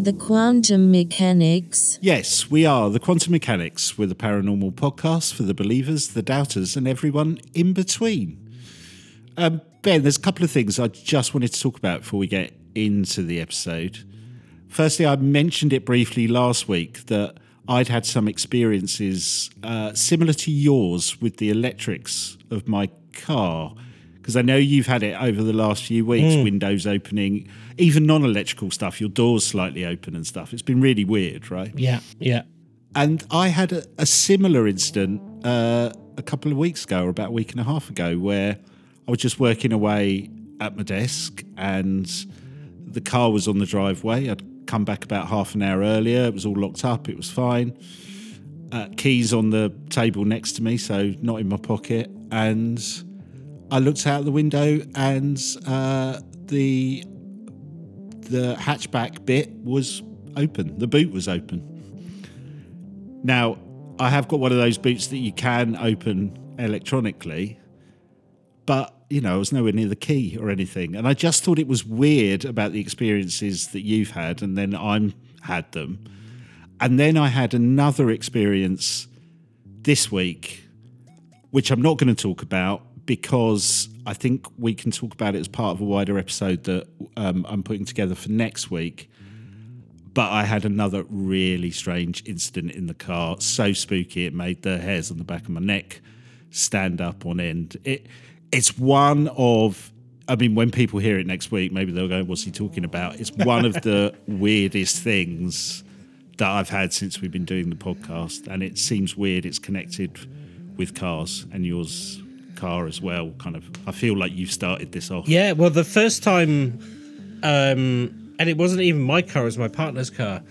Are the quantum mechanics? Yes, we are the Quantum Mechanics. We're the paranormal podcast for the believers, the doubters, and everyone in between. Um, ben, there's a couple of things I just wanted to talk about before we get into the episode. Firstly, I mentioned it briefly last week that I'd had some experiences uh, similar to yours with the electrics of my car. Because I know you've had it over the last few weeks, windows opening, even non electrical stuff, your doors slightly open and stuff. It's been really weird, right? Yeah, yeah. And I had a, a similar incident uh, a couple of weeks ago, or about a week and a half ago, where I was just working away at my desk and the car was on the driveway. I'd come back about half an hour earlier. It was all locked up. It was fine. Uh, keys on the table next to me, so not in my pocket. And I looked out the window, and uh, the the hatchback bit was open. The boot was open. Now, I have got one of those boots that you can open electronically, but you know, I was nowhere near the key or anything. And I just thought it was weird about the experiences that you've had, and then I'm had them. And then I had another experience this week, which I'm not going to talk about because I think we can talk about it as part of a wider episode that um, I'm putting together for next week. But I had another really strange incident in the car, so spooky it made the hairs on the back of my neck stand up on end. It it's one of I mean, when people hear it next week, maybe they'll go, What's he talking about? It's one of the weirdest things that I've had since we've been doing the podcast. And it seems weird it's connected with cars and yours car as well. Kind of I feel like you've started this off. Yeah, well, the first time, um, and it wasn't even my car, it was my partner's car.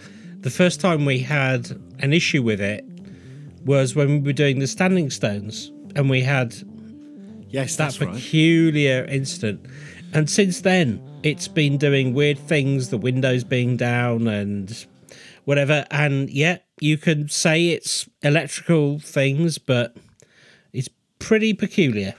The first time we had an issue with it was when we were doing the standing stones, and we had Yes, that that's right. peculiar incident. And since then, it's been doing weird things, the windows being down and whatever. And yeah, you can say it's electrical things, but pretty peculiar.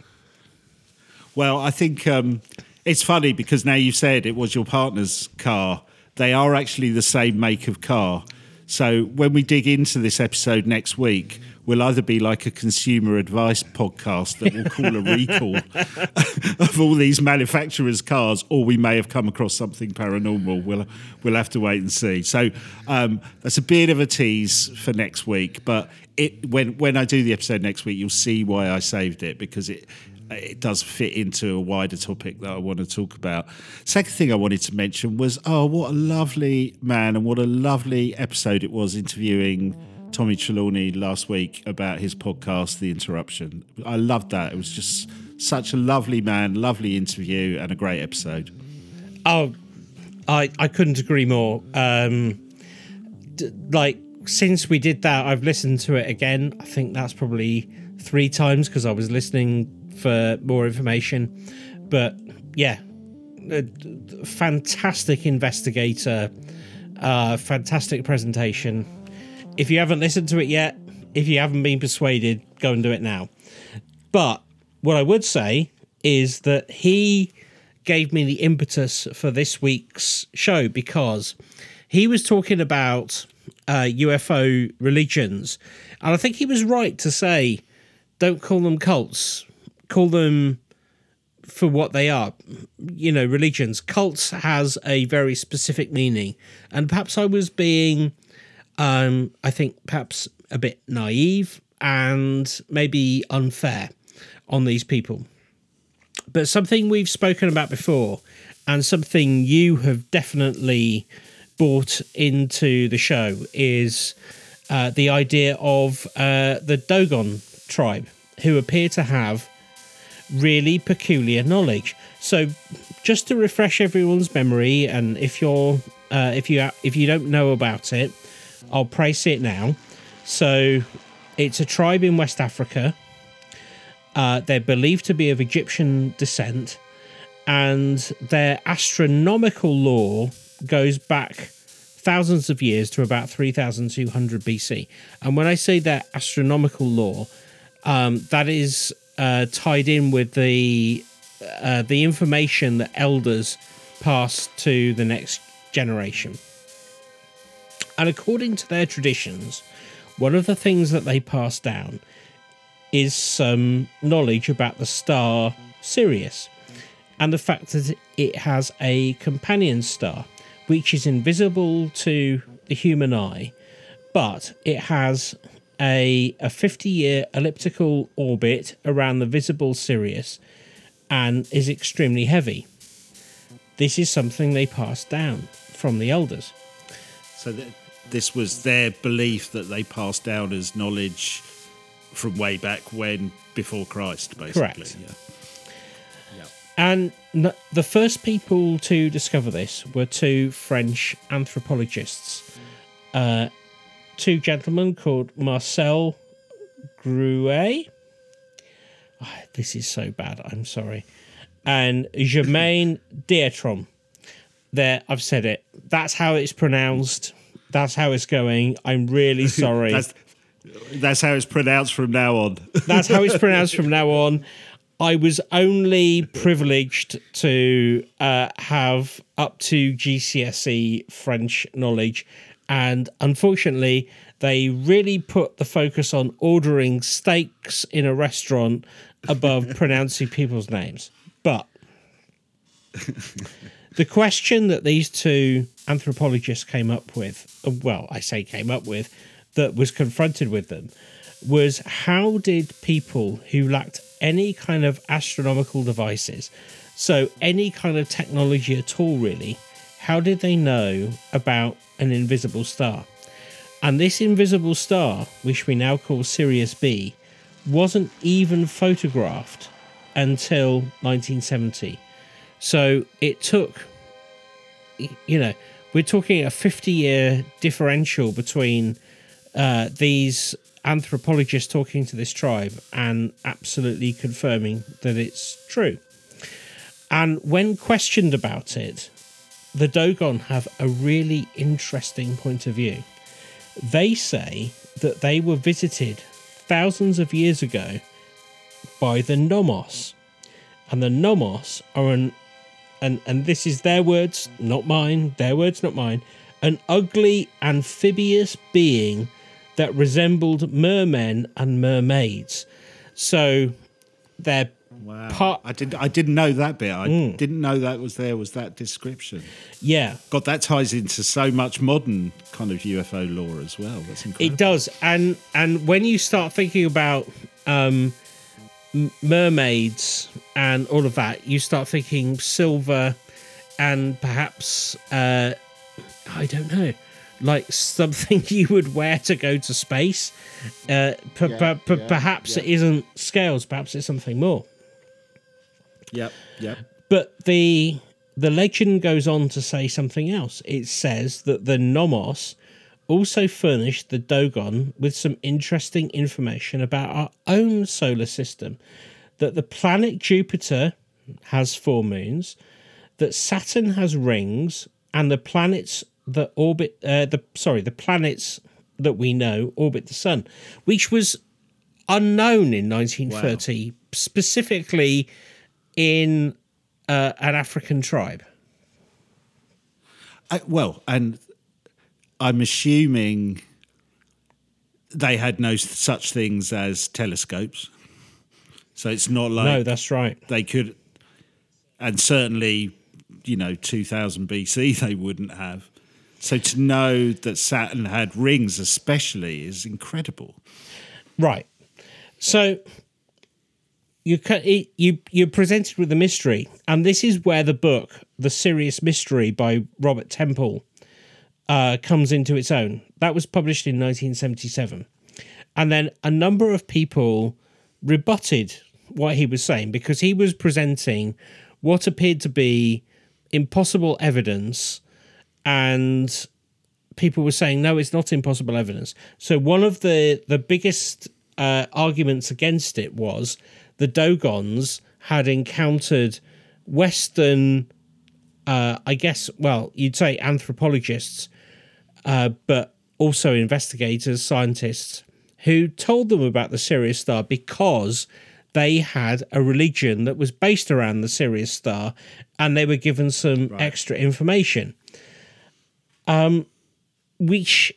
Well, I think um, it's funny because now you've said it was your partner's car. They are actually the same make of car. So when we dig into this episode next week, we'll either be like a consumer advice podcast that will call a recall of all these manufacturers' cars, or we may have come across something paranormal. We'll we'll have to wait and see. So um, that's a bit of a tease for next week. But it when when I do the episode next week, you'll see why I saved it because it it does fit into a wider topic that I want to talk about. Second thing I wanted to mention was oh, what a lovely man and what a lovely episode it was interviewing Tommy Trelawney last week about his podcast, The Interruption. I loved that. It was just such a lovely man, lovely interview, and a great episode. Oh, I I couldn't agree more. Um, d- like since we did that, I've listened to it again. I think that's probably three times because I was listening for more information. But yeah, fantastic investigator, uh, fantastic presentation. If you haven't listened to it yet, if you haven't been persuaded, go and do it now. But what I would say is that he gave me the impetus for this week's show because he was talking about uh, UFO religions. And I think he was right to say, don't call them cults, call them for what they are. You know, religions. Cults has a very specific meaning. And perhaps I was being, um, I think, perhaps a bit naive and maybe unfair on these people but something we've spoken about before and something you have definitely brought into the show is uh, the idea of uh, the Dogon tribe, who appear to have really peculiar knowledge. So, just to refresh everyone's memory, and if you're uh, if you if you don't know about it, I'll price it now. So, it's a tribe in West Africa. Uh, they're believed to be of Egyptian descent, and their astronomical lore goes back thousands of years to about 3200 BC. And when I say their astronomical lore, um, that is uh, tied in with the uh, the information that elders pass to the next generation. And according to their traditions, one of the things that they pass down is some knowledge about the star Sirius and the fact that it has a companion star which is invisible to the human eye, but it has a, a 50 year elliptical orbit around the visible Sirius and is extremely heavy. This is something they passed down from the elders. So th- this was their belief that they passed down as knowledge from way back when, before Christ, basically. Correct. Yeah. And the first people to discover this were two French anthropologists, uh, two gentlemen called Marcel Gruet. Ah, this is so bad. I'm sorry. And Germain Dietrom. There, I've said it. That's how it's pronounced. That's how it's going. I'm really sorry. That's, that's how it's pronounced from now on. That's how it's pronounced from now on. I was only privileged to uh, have up to GCSE French knowledge, and unfortunately, they really put the focus on ordering steaks in a restaurant above pronouncing people's names. But the question that these two anthropologists came up with, well, I say came up with, that was confronted with them, was how did people who lacked any kind of astronomical devices, so any kind of technology at all really, how did they know about an invisible star? And this invisible star, which we now call Sirius B, wasn't even photographed until 1970. So it took, you know, we're talking a 50 year differential between uh, these anthropologists talking to this tribe and absolutely confirming that it's true. And when questioned about it, the Dogon have a really interesting point of view. They say that they were visited thousands of years ago by the Nommos. And the Nommos are an and and this is their words, not mine, their words, not mine, an ugly amphibious being that resembled mermen and mermaids. So they're Wow. Part- I didn't. I didn't know that bit. I didn't know that was there. Was that description? yeah, God, that ties into so much modern kind of UFO lore as well. That's incredible. It does, and and when you start thinking about um, mermaids and all of that, you start thinking silver, and perhaps uh, I don't know, like something you would wear to go to space. Uh, per- per- per- yeah, perhaps yeah. it isn't scales. Perhaps it's something more. Yep. Yep. But the the legend goes on to say something else. It says that the Nommos also furnished the Dogon with some interesting information about our own solar system. That the planet Jupiter has four moons, that Saturn has rings, and the planets that orbit uh, the sorry the planets that we know orbit the sun, which was unknown in 1930, specifically in uh, an African tribe. I, well, and I'm assuming they had no such things as telescopes. So it's not like no, that's right. they could, and certainly, you know, 2000 BC they wouldn't have. So to know that Saturn had rings, especially, is incredible. Right. So you you you're presented with a mystery, and this is where the book, The Sirius Mystery by Robert Temple, uh, comes into its own. That was published in 1977, and then a number of people rebutted what he was saying because he was presenting what appeared to be impossible evidence and people were saying no it's not impossible evidence. So one of the the biggest uh, arguments against it was the dogons had encountered western uh, i guess well you'd say anthropologists uh, but also investigators scientists who told them about the sirius star because they had a religion that was based around the sirius star and they were given some extra information Um, which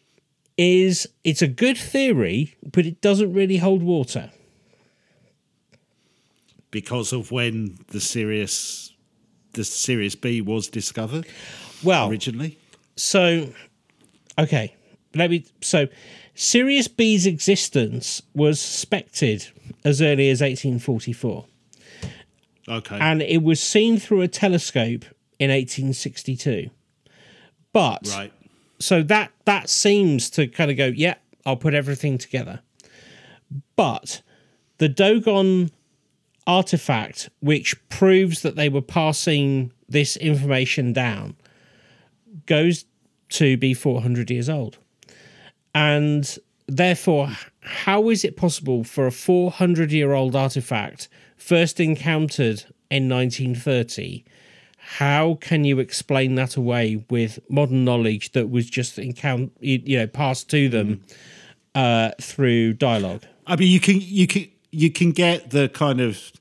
is it's a good theory, but it doesn't really hold water. because of when the Sirius, the Sirius B was discovered Well, originally. so okay, let me. So, Sirius B's existence was suspected as early as 1844, Okay. and it was seen through a telescope in 1862. But right. so that that seems to kind of go, yeah, I'll put everything together. But the Dogon artifact, which proves that they were passing this information down, goes to be 400 years old. And therefore, how is it possible for a 400 year old artifact first encountered in 1930? How can you explain that away with modern knowledge that was just encounter, you know, passed to them uh, through dialogue? I mean, you can you can you can get the kind of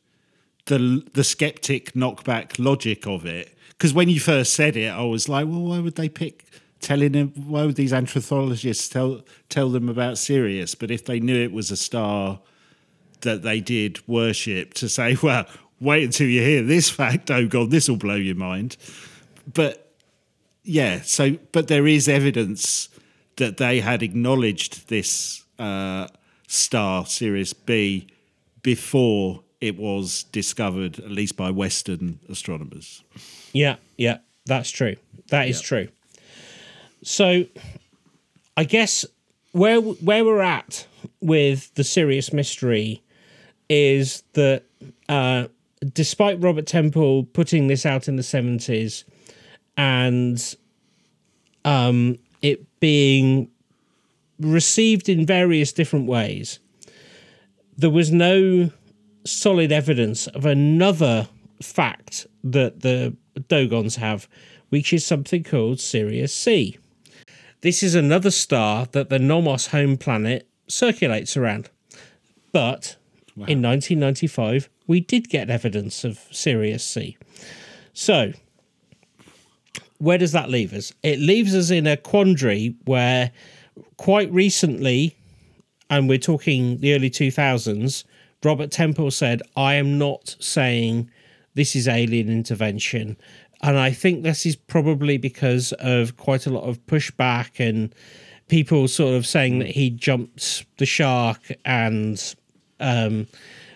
the the skeptic knockback logic of it because when you first said it, I was like, well, why would they pick telling them? Why would these anthropologists tell tell them about Sirius? But if they knew it was a star that they did worship, to say, well, wait until you hear this fact. Oh God, this will blow your mind. But yeah, so but there is evidence that they had acknowledged this uh, star, Sirius B, before it was discovered, at least by Western astronomers. Yeah, yeah, that's true. That is true. So, I guess where where we're at with the Sirius mystery is that uh, despite Robert Temple putting this out in the seventies and um, it being received in various different ways, there was no solid evidence of another fact that the Dogons have, which is something called Sirius C. This is another star that the Nommos home planet circulates around. But in 1995, we did get evidence of Sirius C. So, where does that leave us? It leaves us in a quandary where quite recently, and we're talking the early 2000s, Robert Temple said, I am not saying this is alien intervention. And I think this is probably because of quite a lot of pushback and people sort of saying that he jumped the shark and um,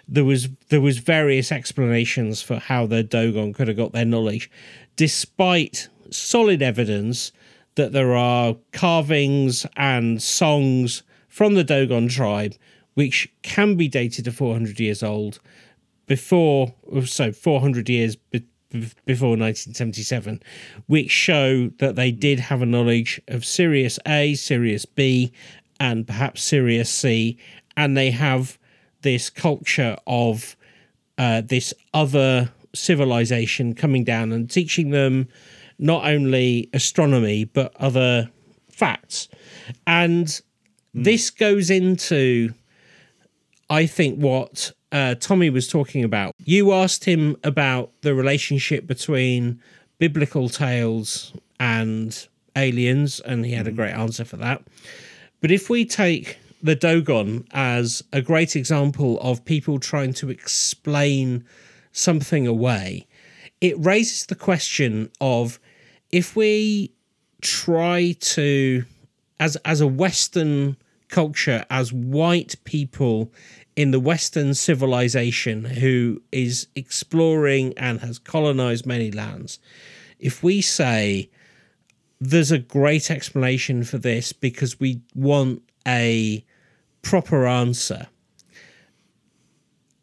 there was there was various explanations for how the Dogon could have got their knowledge, despite solid evidence that there are carvings and songs from the Dogon tribe which can be dated to 400 years old before so 400 years be, before 1977 which show that they did have a knowledge of Sirius A, Sirius B and perhaps Sirius C and they have this culture of uh, this other civilization coming down and teaching them not only astronomy but other facts and this goes into I think what uh, Tommy was talking about. You asked him about the relationship between biblical tales and aliens, and he had a great answer for that. But if we take the Dogon as a great example of people trying to explain something away, it raises the question of if we try to, as as a Western culture, as white people in the Western civilization who is exploring and has colonized many lands, if we say there's a great explanation for this because we want a proper answer,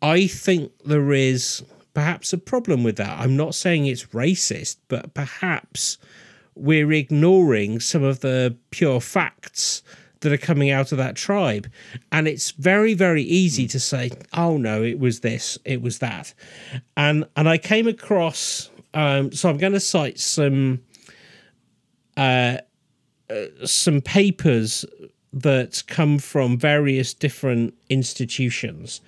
I think there is perhaps a problem with that. I'm not saying it's racist, but perhaps we're ignoring some of the pure facts that are coming out of that tribe. And it's very, very easy to say, oh no, it was this, it was that. And and I came across um, so I'm going to cite some uh, uh, some papers that come from various different institutions.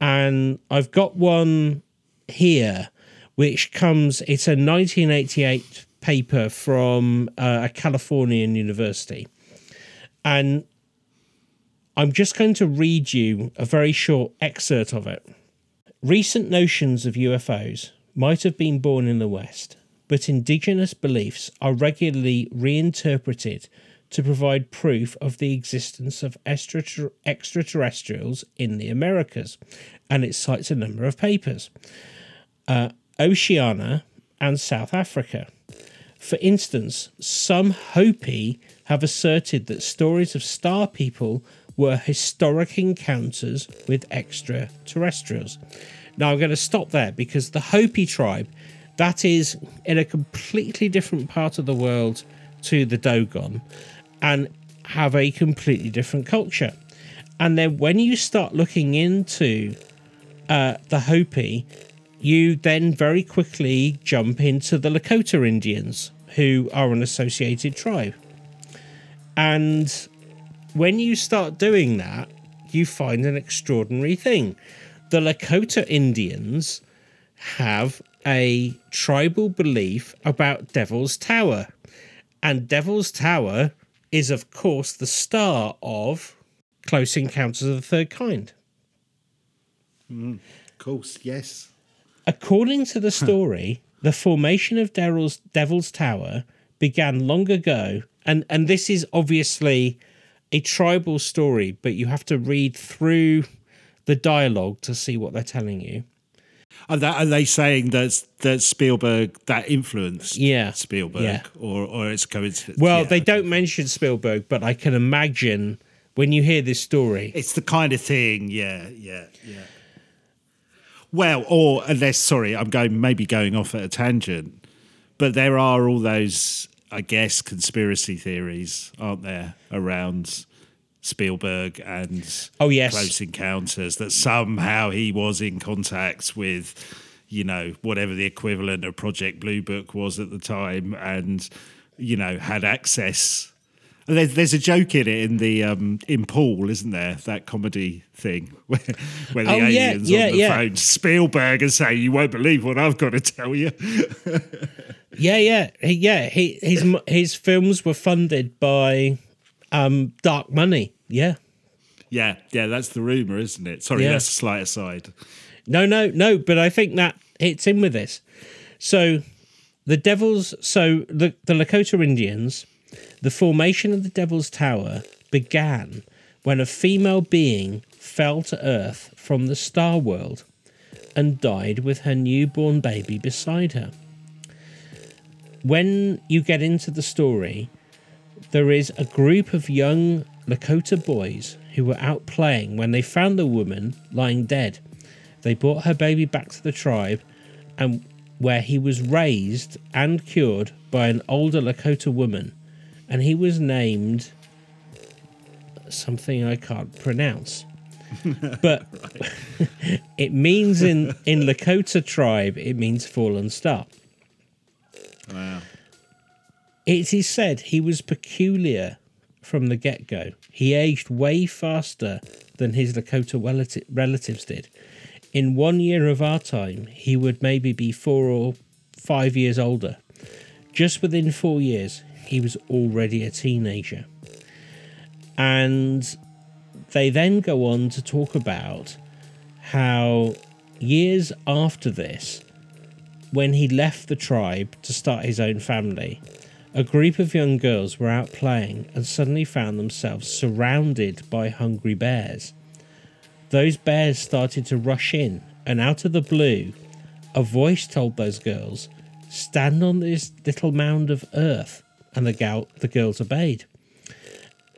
And I've got one here which comes it's a 1988 paper from uh, a Californian university And I'm just going to read you a very short excerpt of it. Recent notions of UFOs might have been born in the West, but indigenous beliefs are regularly reinterpreted to provide proof of the existence of extrater- extraterrestrials in the Americas, and it cites a number of papers. Uh, Oceania and South Africa. For instance, some Hopi have asserted that stories of star people were historic encounters with extraterrestrials. Now I'm going to stop there because the Hopi tribe, that is in a completely different part of the world to the Dogon and have a completely different culture. And then when you start looking into uh, the Hopi, you then very quickly jump into the Lakota Indians, who are an associated tribe. And when you start doing that, you find an extraordinary thing. The Lakota Indians have a tribal belief about Devil's Tower. And Devil's Tower is, of course, the star of Close Encounters of the Third Kind. Mm, of course, yes. According to the story, the formation of Devil's, Devil's Tower began long ago, and, and this is obviously a tribal story, but you have to read through the dialogue to see what they're telling you. Are, that, are they saying that that Spielberg that influenced Yeah. Spielberg, Yeah. or or it's coincidence? Well, Yeah, they okay. don't mention Spielberg, but I can imagine when you hear this story. It's the kind of thing, yeah, yeah, yeah. Well, or unless, sorry, I'm going maybe going off at a tangent, but there are all those, I guess, conspiracy theories, aren't there, around Spielberg and Oh, yes. Close Encounters that somehow he was in contact with, you know, whatever the equivalent of Project Blue Book was at the time, and you know had access. There's, there's a joke in it in the um, in Paul, isn't there? That comedy thing where, where the Oh, aliens yeah, on the yeah. phone Spielberg and say, "You won't believe what I've got to tell you." Yeah, yeah, he, yeah. He, his his films were funded by um, Dark Money. Yeah. yeah, yeah, that's the rumor, isn't it? Sorry, Yeah. that's a slight aside. No, no, no. But I think that hits in with this. So the Devils, so the, the Lakota Indians, the formation of the Devil's Tower began when a female being fell to Earth from the star world and died with her newborn baby beside her. When you get into the story, there is a group of young Lakota boys who were out playing when they found the woman lying dead. They brought her baby back to the tribe, and where he was raised and cured by an older Lakota woman, and he was named something I can't pronounce. but it means in in Lakota tribe it means fallen star. Wow. It is said he was peculiar from the get go. He aged way faster than his Lakota relati- relatives did. In one year of our time, he would maybe be four or five years older. Just within four years, he was already a teenager. And they then go on to talk about how years after this, when he left the tribe to start his own family, a group of young girls were out playing and suddenly found themselves surrounded by hungry bears. Those bears started to rush in, and out of the blue, a voice told those girls, Stand on this little mound of earth. And the, gal- the girls obeyed.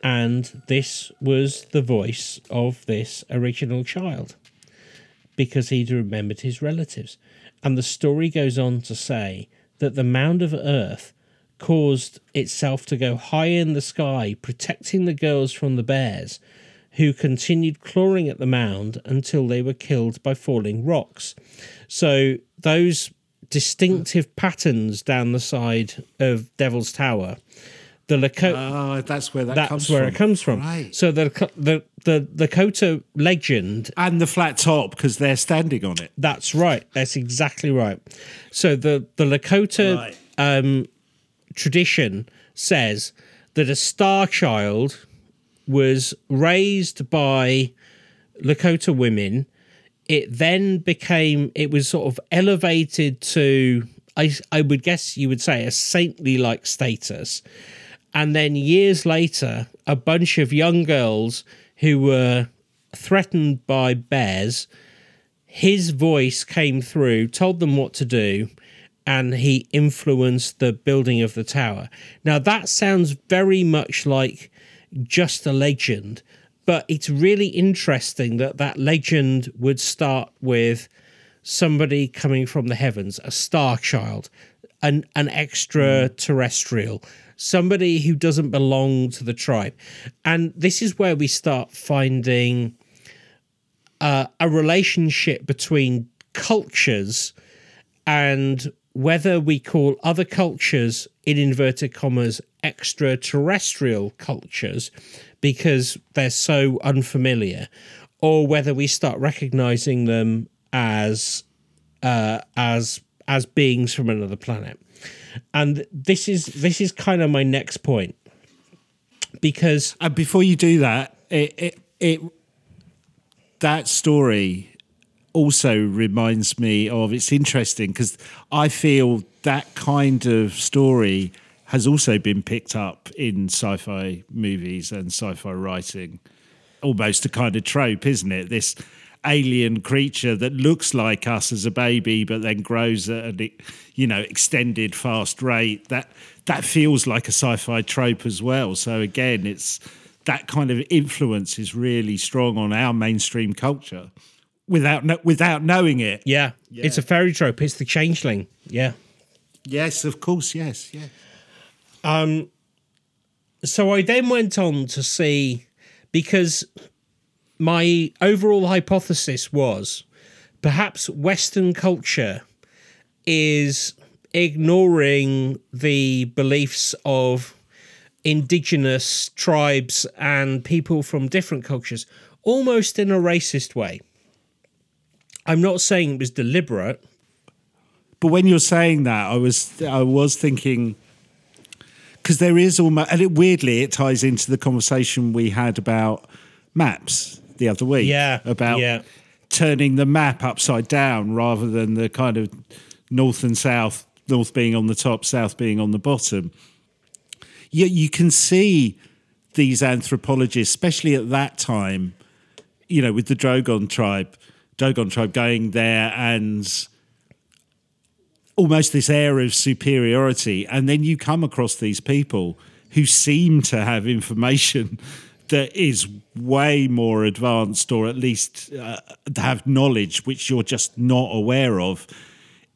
And this was the voice of this original child because he'd remembered his relatives. And the story goes on to say that the mound of earth caused itself to go high in the sky, protecting the girls from the bears, who continued clawing at the mound until they were killed by falling rocks. So those distinctive patterns down the side of Devil's Tower, the Lakota Ah, that's where that that's comes where from. it comes from. Right. So the the the the Lakota legend and the flat top because they're standing on it. That's right. That's exactly right. So the the Lakota Right. um, tradition says that a star child was raised by Lakota women. It then became, it was sort of elevated to, I, I would guess you would say, a saintly like status. And then years later, a bunch of young girls who were threatened by bears, his voice came through, told them what to do, and he influenced the building of the tower. Now, that sounds very much like just a legend, but it's really interesting that that legend would start with somebody coming from the heavens, a star child, an, an extraterrestrial, somebody who doesn't belong to the tribe. And this is where we start finding uh, a relationship between cultures and whether we call other cultures, in inverted commas, extraterrestrial cultures because they're so unfamiliar, or whether we start recognizing them as uh, as as beings from another planet. And this is this is kind of my next point because And before you do that, it, it, it that story also reminds me of it's interesting because I feel that kind of story has also been picked up in sci-fi movies and sci-fi writing. Almost a kind of trope, isn't it? This alien creature that looks like us as a baby, but then grows at a you know extended fast rate. That that feels like a sci-fi trope as well. So again, it's that kind of influence is really strong on our mainstream culture without kno- without knowing it. yeah, it's a fairy trope. It's the changeling. Yeah. Yes, of course. Yes, yeah. Um. so I then went on to see because my overall hypothesis was perhaps Western culture is ignoring the beliefs of indigenous tribes and people from different cultures almost in a racist way. I'm not saying it was deliberate. But when you're saying that, I was I was thinking because there is almost and it weirdly it ties into the conversation we had about maps the other week. Yeah, about yeah. turning the map upside down rather than the kind of north and south, north being on the top, south being on the bottom. You you can see these anthropologists, especially at that time, you know, with the Drogon tribe, Dogon tribe going there and almost this air of superiority. And then you come across these people who seem to have information that is way more advanced, or at least uh, have knowledge which you're just not aware of.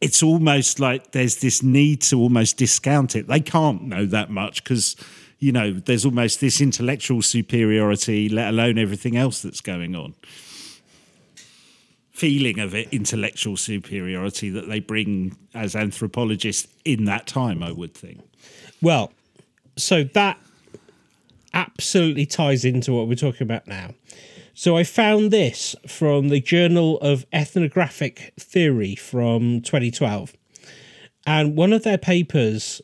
It's almost like there's this need to almost discount it. They can't know that much because, you know, there's almost this intellectual superiority, let alone everything else that's going on feeling of it, intellectual superiority that they bring as anthropologists in that time, I would think. Well, so that absolutely ties into what we're talking about now. So I found this from the Journal of Ethnographic Theory from 2012. And one of their papers,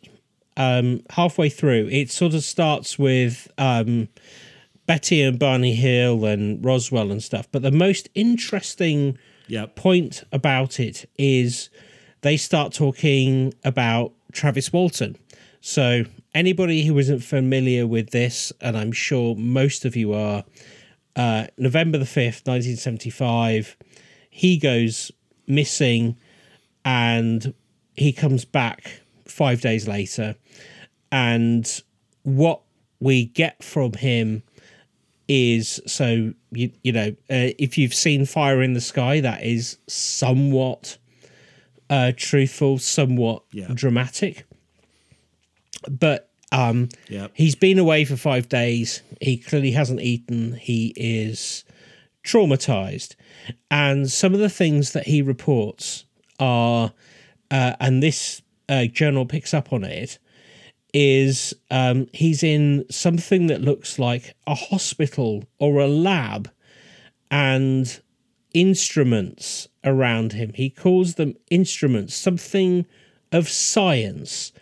um, halfway through, it sort of starts with um, Betty and Barney Hill and Roswell and stuff. But the most interesting Yep. point about it is they start talking about Travis Walton. So anybody who isn't familiar with this, and I'm sure most of you are, uh, November the 5th, 1975, he goes missing and he comes back five days later. And what we get from him is so you you know uh, if you've seen Fire in the Sky, that is somewhat uh, truthful, somewhat Yeah. dramatic, but um, Yep. he's been away for five days. He clearly hasn't eaten. He is traumatized, and some of the things that he reports are, uh, and this uh, journal picks up on it, is um, he's in something that looks like a hospital or a lab and instruments around him. He calls them instruments, something of science.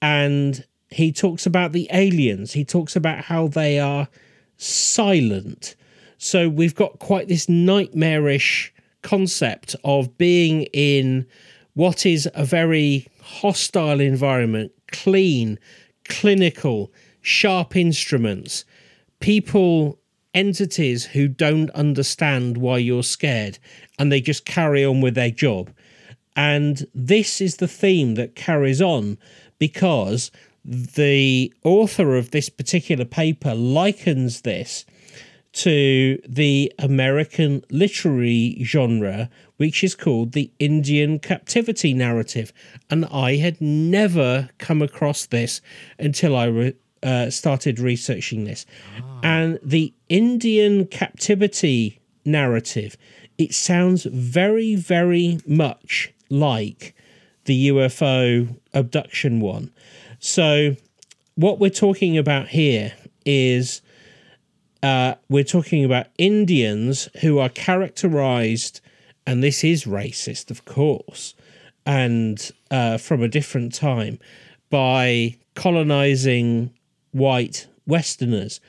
And he talks about the aliens. He talks about how they are silent. So we've got quite this nightmarish concept of being in what is a very hostile environment, clean, clinical, sharp instruments, people, entities who don't understand why you're scared and they just carry on with their job. And this is the theme that carries on because the author of this particular paper likens this to the American literary genre, which is called the Indian captivity narrative. And I had never come across this until I re- uh, started researching this. And the Indian captivity narrative, it sounds very, very much like the UFO abduction one. So, what we're talking about here is uh, we're talking about Indians who are characterized, and this is racist, of course, and uh, from a different time, by colonizing white Westerners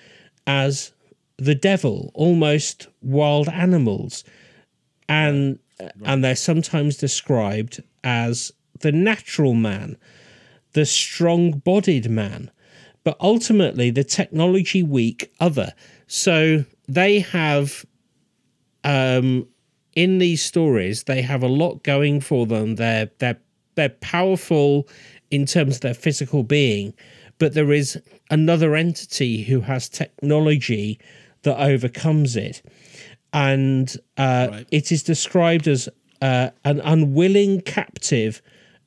as the devil, almost wild animals, and and they're sometimes described as the natural man, the strong-bodied man, but ultimately the technology weak other. So they have, um, in these stories, they have a lot going for them. They're they're they're powerful in terms of their physical being, but there is another entity who has technology that overcomes it, and uh, Right. it is described as uh, an unwilling captive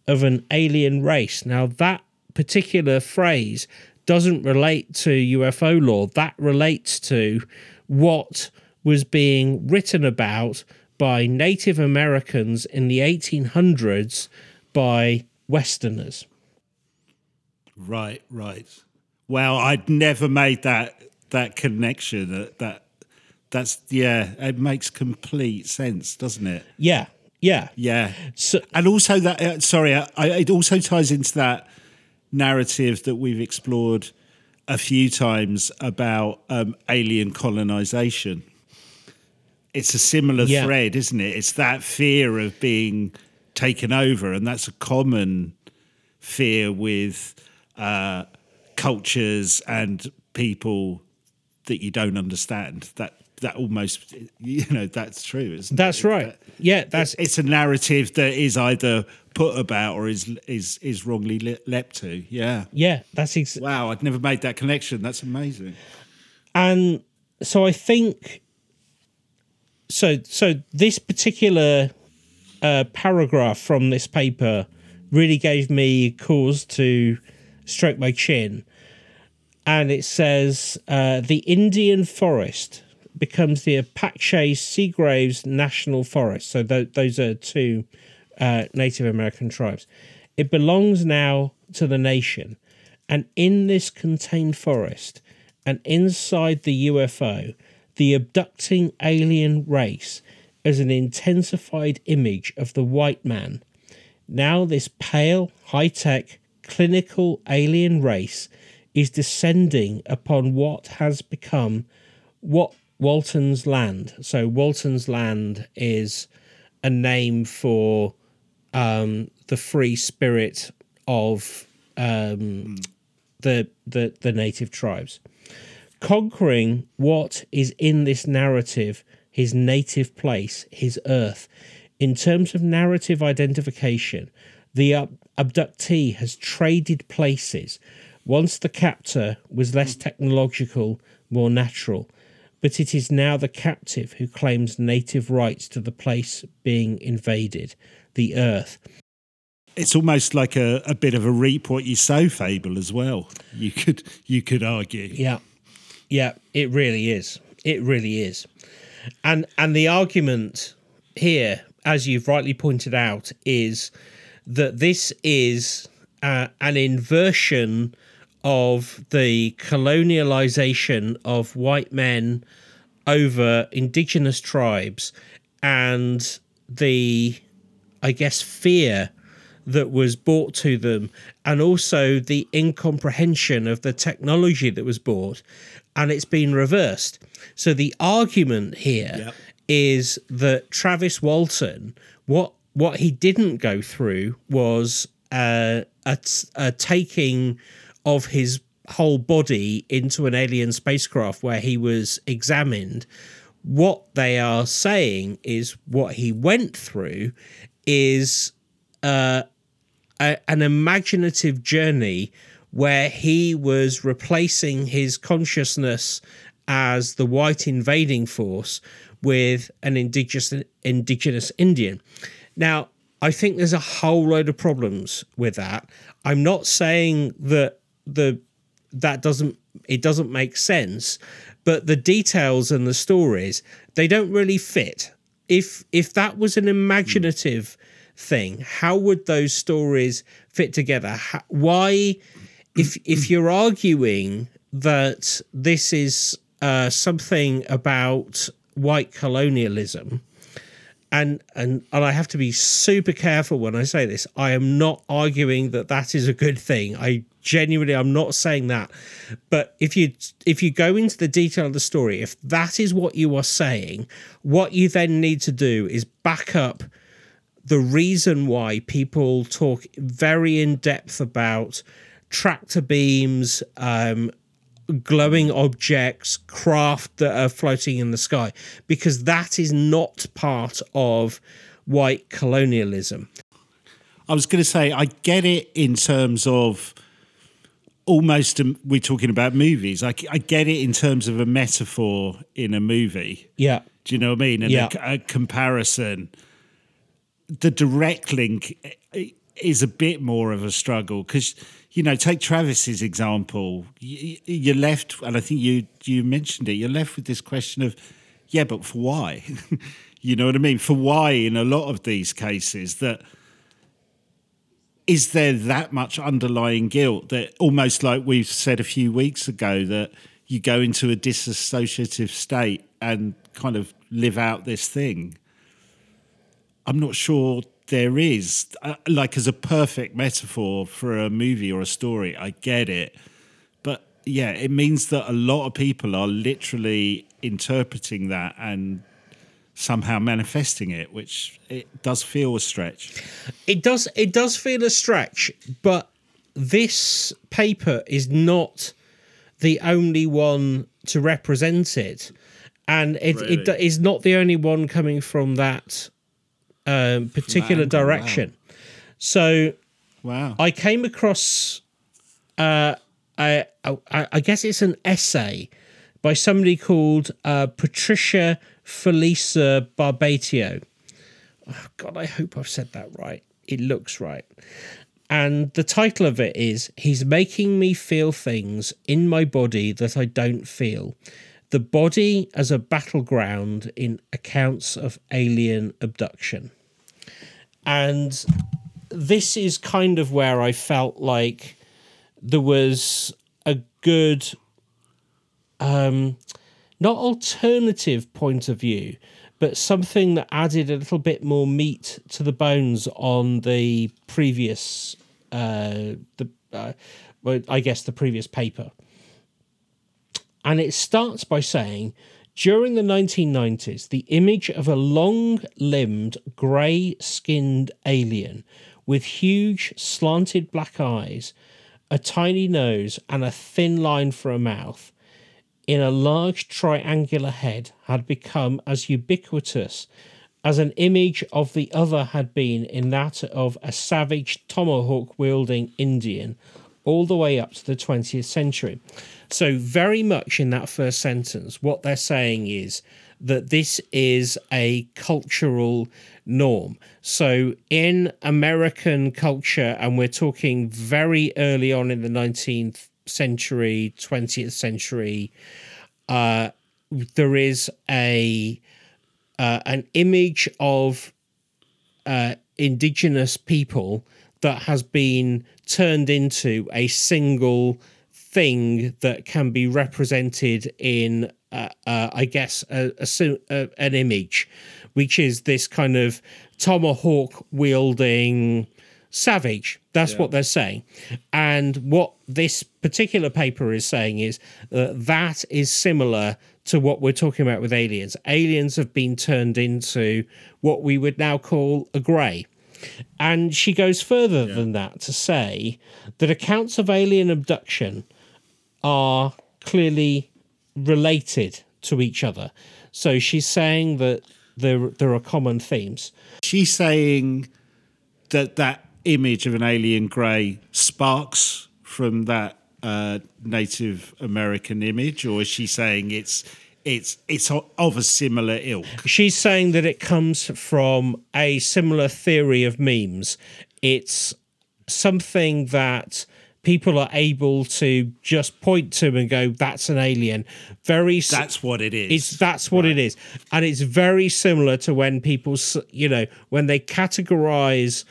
of an alien race. Now that particular phrase doesn't relate to UFO lore. That relates to what was being written about by Native Americans in the 1800s by Westerners. Right, right. Well, I'd never made that that connection. That, that that's yeah, it makes complete sense, doesn't it? Yeah, yeah. Yeah. So And also that uh, sorry, I, I, it also ties into that narrative that we've explored a few times about um, alien colonization. It's a similar Yeah. thread, isn't it? It's that fear of being taken over, and that's a common fear with uh, cultures and people that you don't understand. That that almost you know that's true, isn't it? that's right. That- Yeah, that's it's a narrative that is either put about or is is is wrongly le- leapt to. Yeah. yeah, that's ex- Wow, I'd never made that connection. That's amazing. and so I think so. So this particular uh, paragraph from this paper really gave me cause to stroke my chin, and it says uh, the Indian forest becomes the Apache Sitgreaves National Forest. So th- those are two uh, Native American tribes. It belongs now to the nation, and in this contained forest, and inside the UFO, the abducting alien race as an intensified image of the white man. Now, this pale, high tech, clinical alien race is descending upon what has become what Walton's Land. So, Walton's Land is a name for um, the free spirit of um, the, the the native tribes, conquering what is in this narrative, his native place, his earth. In terms of narrative identification, the ab- abductee has traded places. Once the captor was less technological, more natural, but it is now the captive who claims native rights to the place being invaded, the earth. It's almost like a, a bit of a reap what you sow fable as well. You could you could argue. Yeah. Yeah, it really is. It really is. And and the argument here, as you've rightly pointed out, is that this is uh, an inversion of the colonialization of white men over indigenous tribes and the I guess fear that was brought to them and also the incomprehension of the technology that was bought and it's been reversed. So the argument here is Yep. that Travis Walton, what what he didn't go through was uh, a, a taking of his whole body into an alien spacecraft where he was examined. What they are saying is what he went through is uh, a, an imaginative journey where he was replacing his consciousness as the white invading force with an indigenous indigenous Indian. Now, I think there's a whole load of problems with that. I'm not saying that the that doesn't it doesn't make sense, but the details and the stories they don't really fit. If if that was an hmm. imaginative thing, how would those stories fit together? How, why, if if you're arguing that this is uh, something about white colonialism, and and and I have to be super careful when I say this. I am not arguing that that is a good thing. I genuinely I'm not saying that. But if you if you go into the detail of the story, if that is what you are saying, what you then need to do is back up the reason why people talk very in depth about tractor beams, um, glowing objects, craft that are floating in the sky, because that is not part of white colonialism. I was going to say, I get it in terms of almost, um, we're talking about movies. I, I get it in terms of a metaphor in a movie. Yeah. Do you know what I mean? And Yeah. a, a comparison. The direct link eh, is a bit more of a struggle because you know, take Travis's example. You, you're left, and I think you you mentioned it. You're left with this question of, yeah, but for why? you know what I mean? For why in a lot of these cases that is there that much underlying guilt that almost like we've said a few weeks ago that you go into a disassociative state and kind of live out this thing i'm not sure there is uh, like as a perfect metaphor for a movie or a story i get it. But yeah it means that a lot of people are literally interpreting that and somehow manifesting it which it does feel a stretch. It does it does feel a stretch, but this paper is not the only one to represent it, and it it Really? is not the only one coming from that um, particular wow. direction. So wow I came across, uh, I, I, I guess it's an essay by somebody called uh, Patricia Felisa Barbatio. Oh, God, I hope I've said that right. It looks right. And the title of it is He's Making Me Feel Things in My Body That I Don't Feel. The Body as a Battleground in Accounts of Alien Abduction. And this is kind of where I felt like there was a good, um, not alternative point of view, but something that added a little bit more meat to the bones on the previous, uh, the, uh, well, I guess the previous paper. And it starts by saying, during the 1990s, the image of a long limbed, grey skinned alien with huge, slanted black eyes, a tiny nose, and a thin line for a mouth in a large triangular head had become as ubiquitous as an image of the other had been in that of a savage tomahawk wielding Indian all the way up to the 20th century. So, very much in that first sentence, what they're saying is that this is a cultural norm. So, in American culture, and we're talking very early on in the 19th century, 20th century, uh, there is a uh, an image of uh, indigenous people that has been turned into a single thing that can be represented in, uh, uh, I guess, a, a, a, an image, which is this kind of tomahawk wielding savage. That's what they're saying. And what this particular paper is saying is that that is similar to what we're talking about with aliens. Aliens have been turned into what we would now call a grey. And she goes further than that to say that accounts of alien abduction are clearly related to each other. So she's saying that there there are common themes. She's saying that that image of an alien grey sparks from that uh, Native American image, or is she saying it's it's it's of a similar ilk? She's saying that it comes from a similar theory of memes. It's something that people are able to just point to and go, "That's an alien." Very That's what it is. It's that's what it is, and it's very similar to when people, you know, when they categorize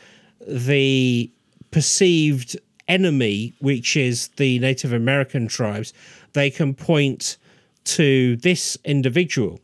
the perceived enemy, which is the Native American tribes, they can point to this individual,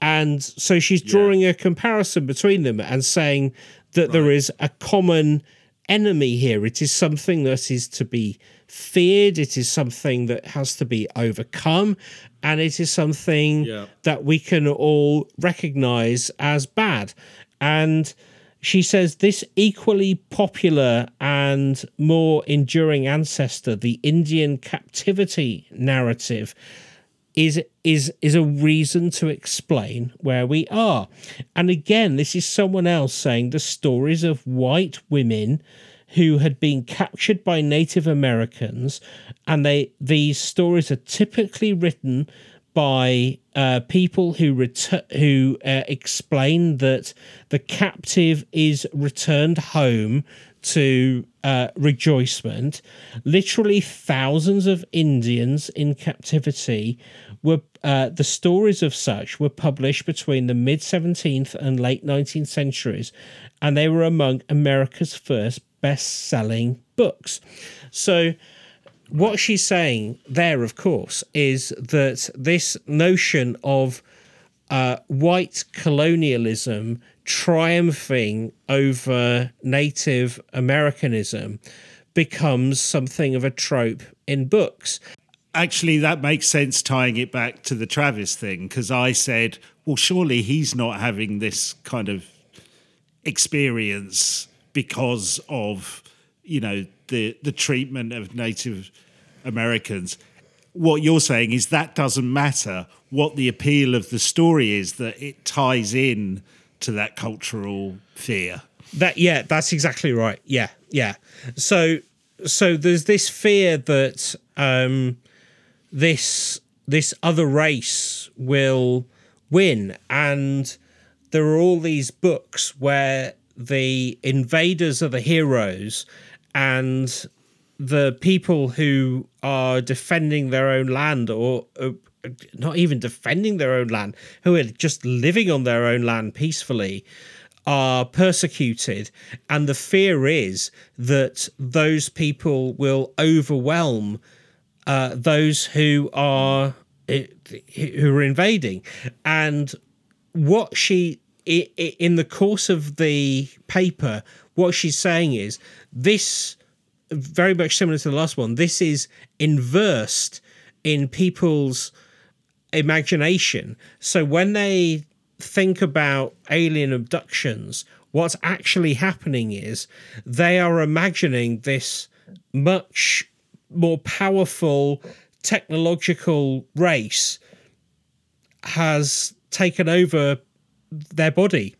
and so she's drawing a comparison between them and saying that there is a common enemy here. It is something that is to be feared. It is something that has to be overcome. And it is something Yeah. that we can all recognize as bad. And she says this equally popular and more enduring ancestor, the Indian captivity narrative, is is is a reason to explain where we are. And again, this is someone else saying the stories of white women who had been captured by Native Americans, and they these stories are typically written by uh, people who retur- who uh, explain that the captive is returned home to uh, rejoicement. Literally thousands of Indians in captivity were uh, the stories of such were published between the mid 17th and late 19th centuries, and they were among America's first best-selling books. So what she's saying there, of course, is that this notion of uh, white colonialism triumphing over Native Americanism becomes something of a trope in books. Actually, that makes sense tying it back to the Travis thing because I said, well, surely he's not having this kind of experience because of you know the the treatment of Native Americans. What you're saying is that doesn't matter. What the appeal of the story is that it ties in to that cultural fear. That yeah, that's exactly right. Yeah, yeah. So so there's this fear that um this this other race will win. And there are all these books where the invaders are the heroes and the people who are defending their own land or uh, not even defending their own land who are just living on their own land peacefully are persecuted. And the fear is that those people will overwhelm uh, those who are who are invading. And what she in the course of the paper what she's saying is this very much similar to the last one this is inversed in people's imagination. So when they think about alien abductions what's actually happening is they are imagining this much more powerful technological race has taken over their body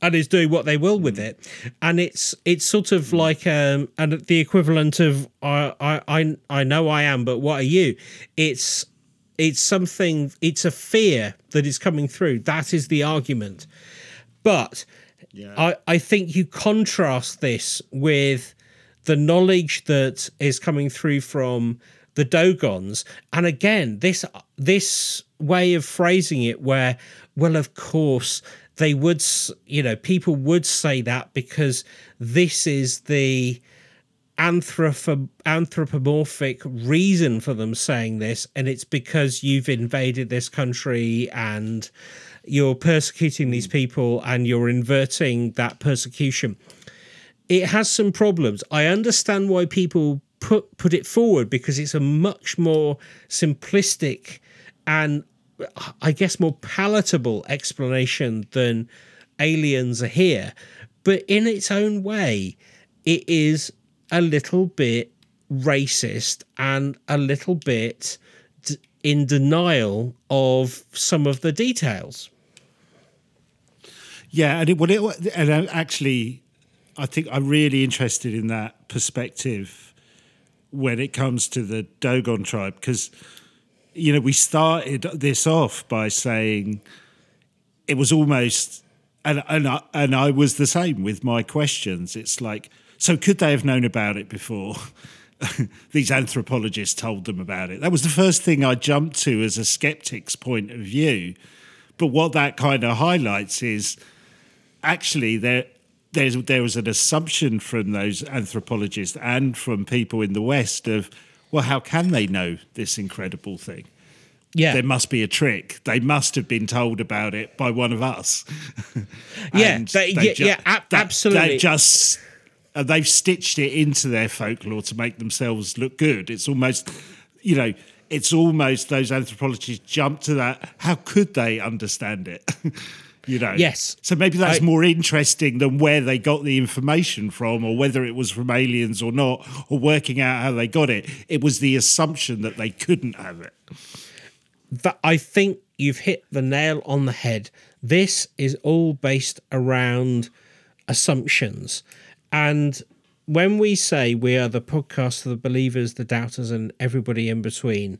and is doing what they will with it. And it's it's sort of like um and the equivalent of I, I i i know i am but what are you? It's it's something it's a fear that is coming through. That is the argument. But I, I think you contrast this with the knowledge that is coming through from the Dogons, and again, this this way of phrasing it, where well, of course, they would, you know, people would say that because this is the anthrop- anthropomorphic reason for them saying this, and it's because you've invaded this country and you're persecuting these hmm. people and you're inverting that persecution. It has some problems. I understand why people put put it forward because it's a much more simplistic and I guess more palatable explanation than aliens are here. But in its own way, it is a little bit racist and a little bit d- in denial of some of the details. Yeah, and it, well, it, and uh, actually, I think I'm really interested in that perspective when it comes to the Dogon tribe because you know we started this off by saying it was almost and and I, and I was the same with my questions. It's like so could they have known about it before? These anthropologists told them about it. That was the first thing I jumped to as a skeptic's point of view. But what that kind of highlights is actually there there's there was an assumption from those anthropologists and from people in the West of well, how can they know this incredible thing? Yeah, There must be a trick. They must have been told about it by one of us. Yeah, they- they yeah, yeah, ab- absolutely. They just uh, they've stitched it into their folklore to make themselves look good. It's almost, you know, it's almost those anthropologists jump to that. How could they understand it? you know. Yes. So maybe that's I- more interesting than where they got the information from, or whether it was from aliens or not, or working out how they got it. It was the assumption that they couldn't have it. that I think you've hit the nail on the head. This is all based around assumptions. And when we say we are the podcast of the believers, the doubters, and everybody in between,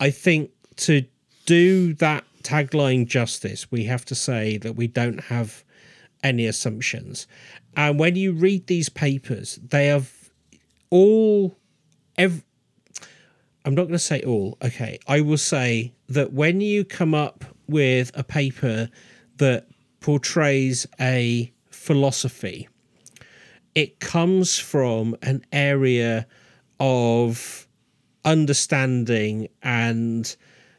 I think to do that tagline justice, we have to say that we don't have any assumptions. And when you read these papers, they have all ev- I'm not going to say all. Okay, I will say that when you come up with a paper that portrays a philosophy, it comes from an area of understanding and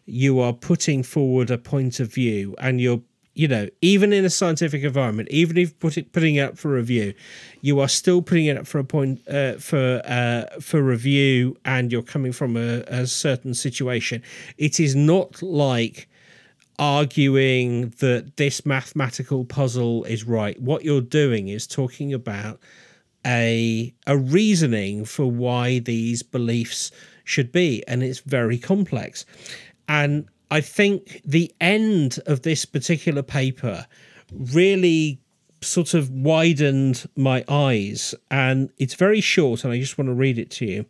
you are putting forward a point of view and you're you know even in a scientific environment even if put it, putting it up for review you are still putting it up for a point uh, for uh, for review and you're coming from a, a certain situation. It is not like arguing that this mathematical puzzle is right. What you're doing is talking about a a reasoning for why these beliefs should be and it's very complex and i think the end of this particular paper really sort of widened my eyes and it's very short and i just want to read it to you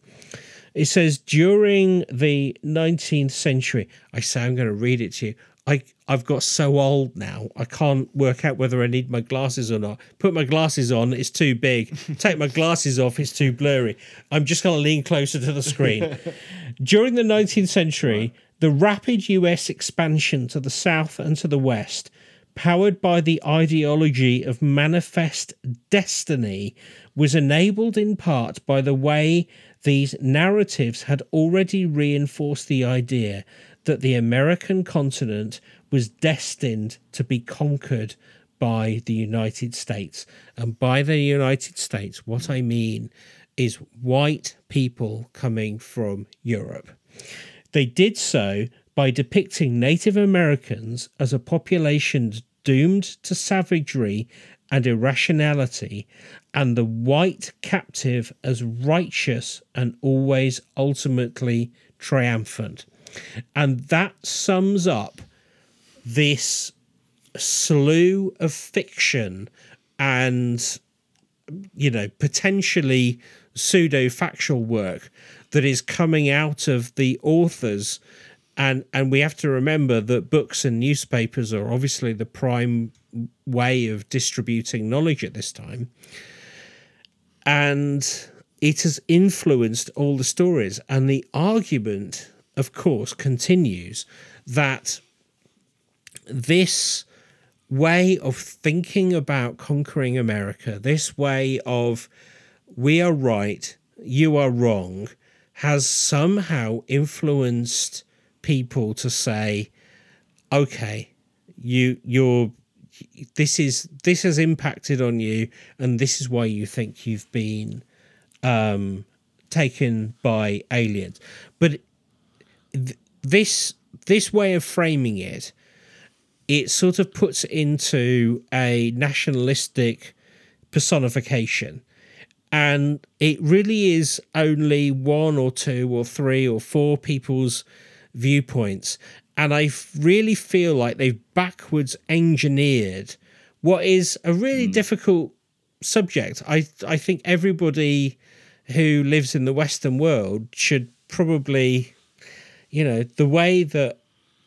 it says during the 19th century i say i'm going to read it to you I, I've got so old now, I can't work out whether I need my glasses or not. Put my glasses on, it's too big. Take my glasses off, it's too blurry. I'm just going to lean closer to the screen. During the 19th century, the rapid US expansion to the south and to the west, powered by the ideology of manifest destiny, was enabled in part by the way these narratives had already reinforced the idea that the American continent was destined to be conquered by the United States. And by the United States, what I mean is white people coming from Europe. They did so by depicting Native Americans as a population doomed to savagery and irrationality, and the white captive as righteous and always ultimately triumphant. And that sums up this slew of fiction and, you know, potentially pseudo factual work that is coming out of the authors. And, and we have to remember that books and newspapers are obviously the prime way of distributing knowledge at this time. And it has influenced all the stories. And the argument, of course, continues that this way of thinking about conquering America, this way of we are right, you are wrong, has somehow influenced people to say, okay, you you're this is this has impacted on you, and this is why you think you've been um, taken by aliens. But th- this this way of framing it, it sort of puts into a nationalistic personification. And it really is only one or two or three or four people's viewpoints. And I really feel like they've backwards engineered what is a really mm. difficult subject. I I think everybody who lives in the Western world should probably, you know, the way that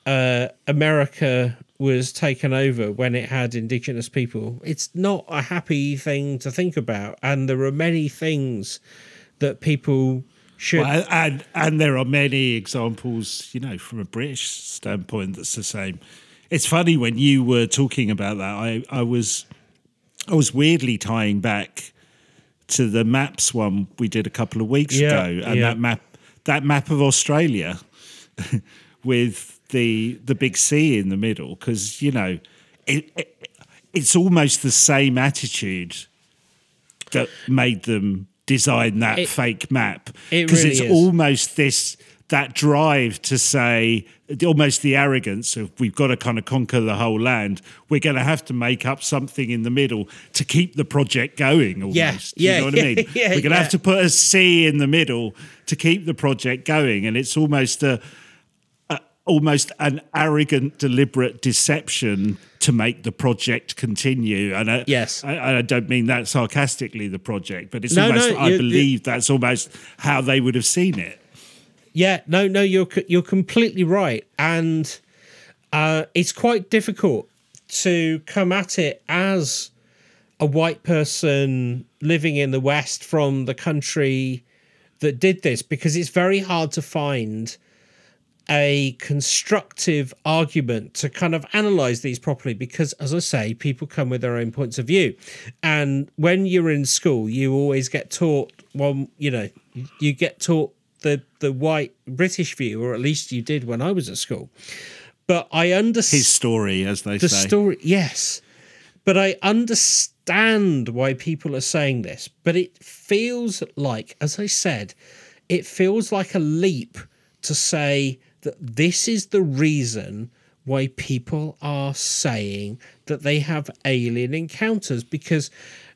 uh, America was taken over when it had indigenous people, it's not a happy thing to think about. And there are many things that people should. Well, and, and there are many examples, you know, from a British standpoint that's the same. It's funny when you were talking about that, I, I was I was weirdly tying back to the maps one we did a couple of weeks yeah, ago, and yeah. that map that map of Australia with the the big C in the middle, because you know it, it, it's almost the same attitude that made them design that it, fake map because it really it's is. almost this that drive to say almost the arrogance of we've got to kind of conquer the whole land. We're going to have to make up something in the middle to keep the project going. Almost, yeah, yeah, you know what yeah, I mean. Yeah, We're going to yeah. have to put a C in the middle to keep the project going, and it's almost a, a almost an arrogant, deliberate deception to make the project continue. And I, yes, I, I don't mean that sarcastically. The project, but it's no, almost. No, I believe that's almost how they would have seen it. Yeah, no, no, you're you're completely right, and uh, it's quite difficult to come at it as a white person living in the West from the country that did this because it's very hard to find a constructive argument to kind of analyze these properly because as i say people come with their own points of view and when you're in school you always get taught well you know you get taught the the white British view, or at least you did when I was at school. But I understand his story, as they say. the story. Yes, but I understand why people are saying this. But it feels like, as I said, it feels like a leap to say that this is the reason why people are saying that they have alien encounters because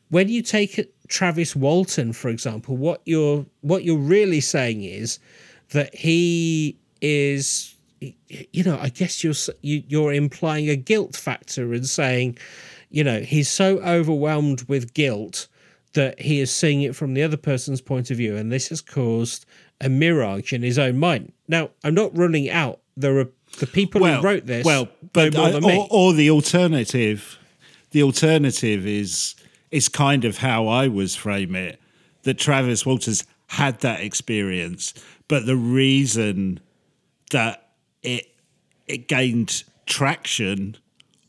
when you take Travis Walton, for example, what you're what you're really saying is that he is, you know, I guess you're you, you're implying a guilt factor and saying, you know, he's so overwhelmed with guilt that he is seeing it from the other person's point of view, and this has caused a mirage in his own mind. Now, I'm not ruling out there are the people well, who wrote this. Well, but I, uh, or, or the alternative, the alternative is is kind of how I was frame it that Travis Walters had that experience, but the reason that it it gained traction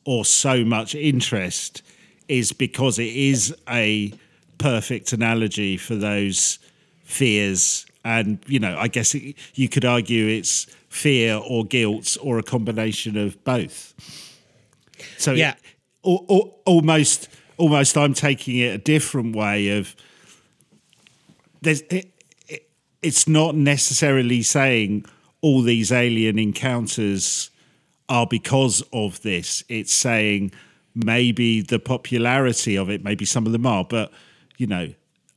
or so much interest is because it is a perfect analogy for those fears and you know i guess it, you could argue it's fear or guilt or a combination of both so yeah it, or, or, almost almost I'm taking it a different way of there's it, it, it's not necessarily saying all these alien encounters are because of this. It's saying maybe the popularity of it, maybe some of them are, but you know,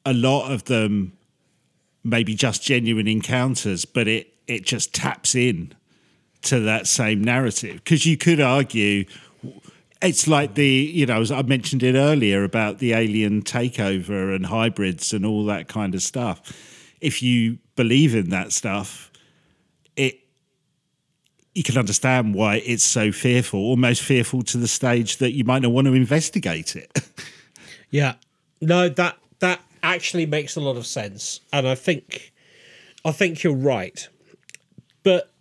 a lot of them maybe just genuine encounters, but it it just taps in to that same narrative because you could argue it's like the you know I mentioned it earlier about the alien takeover and hybrids and all that kind of stuff. If you believe in that stuff, it you can understand why it's so fearful, almost fearful to the stage that you might not want to investigate it. yeah, no, that that actually makes a lot of sense, and I think I think you're right. But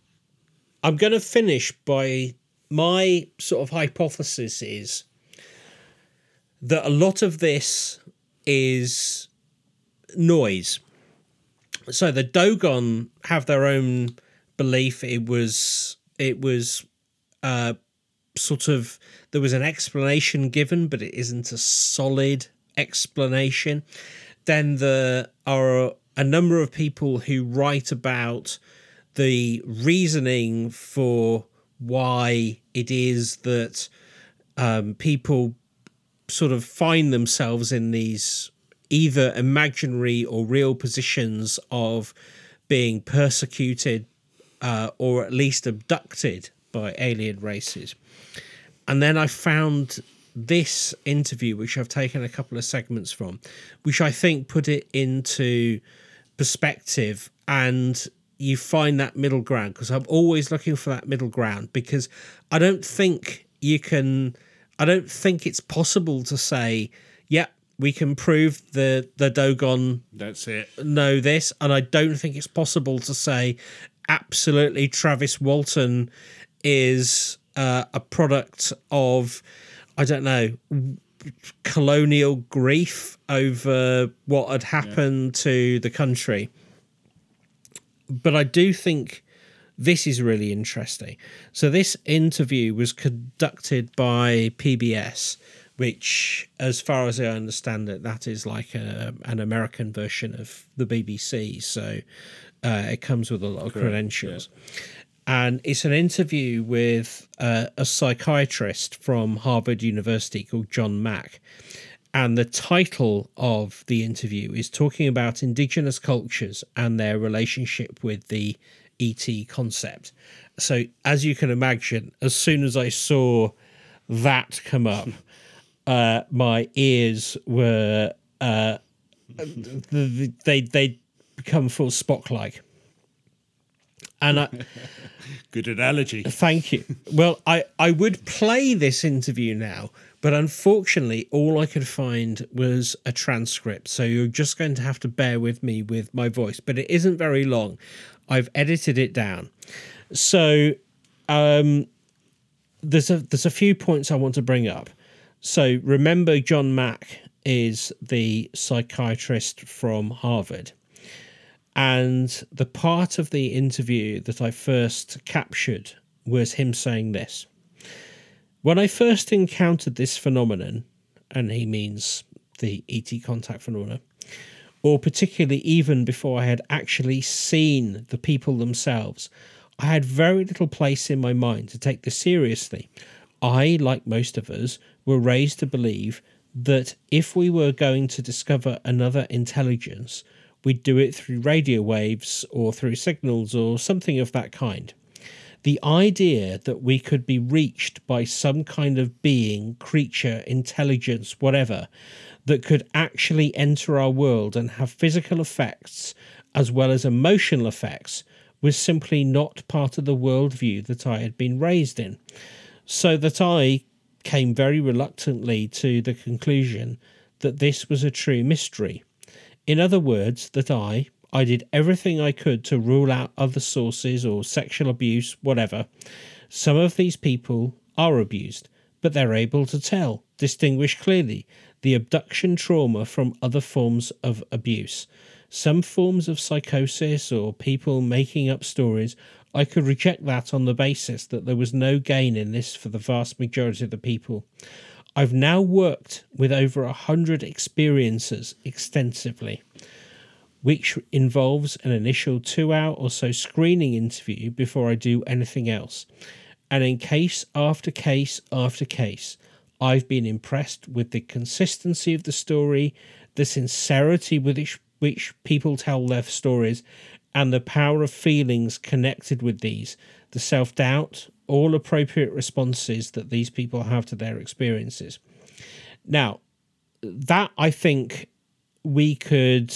I'm going to finish by my sort of hypothesis is that a lot of this is noise. So the Dogon have their own belief. It was it was uh, sort of there was an explanation given, but it isn't a solid explanation. Then there are a number of people who write about the reasoning for why it is that um, people sort of find themselves in these either imaginary or real positions of being persecuted uh, or at least abducted by alien races. And then I found this interview, which I've taken a couple of segments from, which I think put it into perspective and you find that middle ground because I'm always looking for that middle ground because I don't think you can I don't think it's possible to say, yeah, we can prove the the Dogon That's it. know this, and I don't think it's possible to say absolutely Travis Walton is uh, a product of I don't know colonial grief over what had happened to the country. But I do think this is really interesting. So this interview was conducted by PBS, which, as far as I understand it, that is like a, an American version of the BBC. So uh, it comes with a lot of credentials. And it's an interview with uh, a psychiatrist from Harvard University called John Mack. And the title of the interview is talking about indigenous cultures and their relationship with the ET concept. So, as you can imagine, as soon as I saw that come up, uh, my ears were uh, they they become full Spock like. And I, Good analogy. Thank you. Well, I, I would play this interview now, but unfortunately, all I could find was a transcript. So you're just going to have to bear with me with my voice, but it isn't very long. I've edited it down. So um, there's a there's a few points I want to bring up. So remember, John Mack is the psychiatrist from Harvard. And the part of the interview that I first captured was him saying this. When I first encountered this phenomenon, and he means the ET contact phenomenon, or particularly even before I had actually seen the people themselves, I had very little place in my mind to take this seriously. I, like most of us, were raised to believe that if we were going to discover another intelligence, we'd do it through radio waves or through signals or something of that kind. The idea that we could be reached by some kind of being, creature, intelligence, whatever, that could actually enter our world and have physical effects as well as emotional effects was simply not part of the worldview that I had been raised in. So that I came very reluctantly to the conclusion that this was a true mystery. In other words, that I, I did everything I could to rule out other sources or sexual abuse, whatever. Some of these people are abused, but they're able to tell, distinguish clearly the abduction trauma from other forms of abuse. Some forms of psychosis or people making up stories, I could reject that on the basis that there was no gain in this for the vast majority of the people. I've now worked with over a hundred experiences extensively, which involves an initial two hour or so screening interview before I do anything else. And in case after case after case, I've been impressed with the consistency of the story, the sincerity with which, which people tell their stories, and the power of feelings connected with these, the self doubt, all appropriate responses that these people have to their experiences. Now, that I think we could,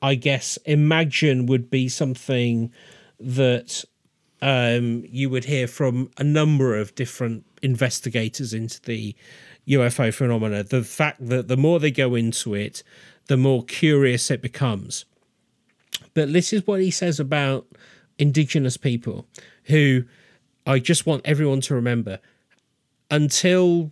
I guess, imagine would be something that um, you would hear from a number of different investigators into the UFO phenomena. The fact that the more they go into it, the more curious it becomes. But this is what he says about indigenous people who I just want everyone to remember until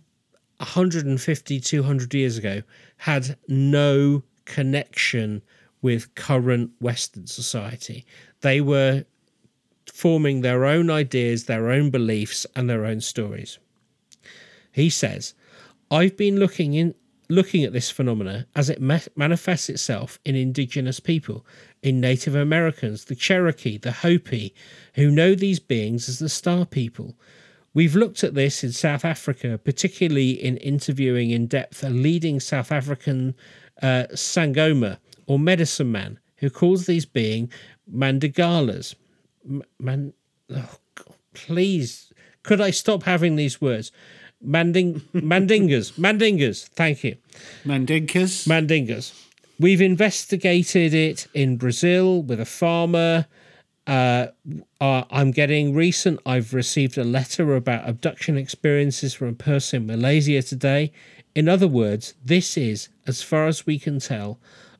150, 200 years ago had no connection with current Western society. They were forming their own ideas, their own beliefs, and their own stories. He says, I've been looking in looking at this phenomena as it ma- manifests itself in indigenous people, in Native Americans, the Cherokee, the Hopi, who know these beings as the star people. We've looked at this in South Africa, particularly in interviewing in depth a leading South African uh, Sangoma or medicine man who calls these beings Mandingalas. M- man, oh God, please, could I stop having these words? Manding, mandingas, mandingas. Thank you. Mandingas. Mandingas. We've investigated it in Brazil with a farmer. Uh, uh, I'm getting recent. I've received a letter about abduction experiences from a person in Malaysia today. In other words, this is, as far as we can tell,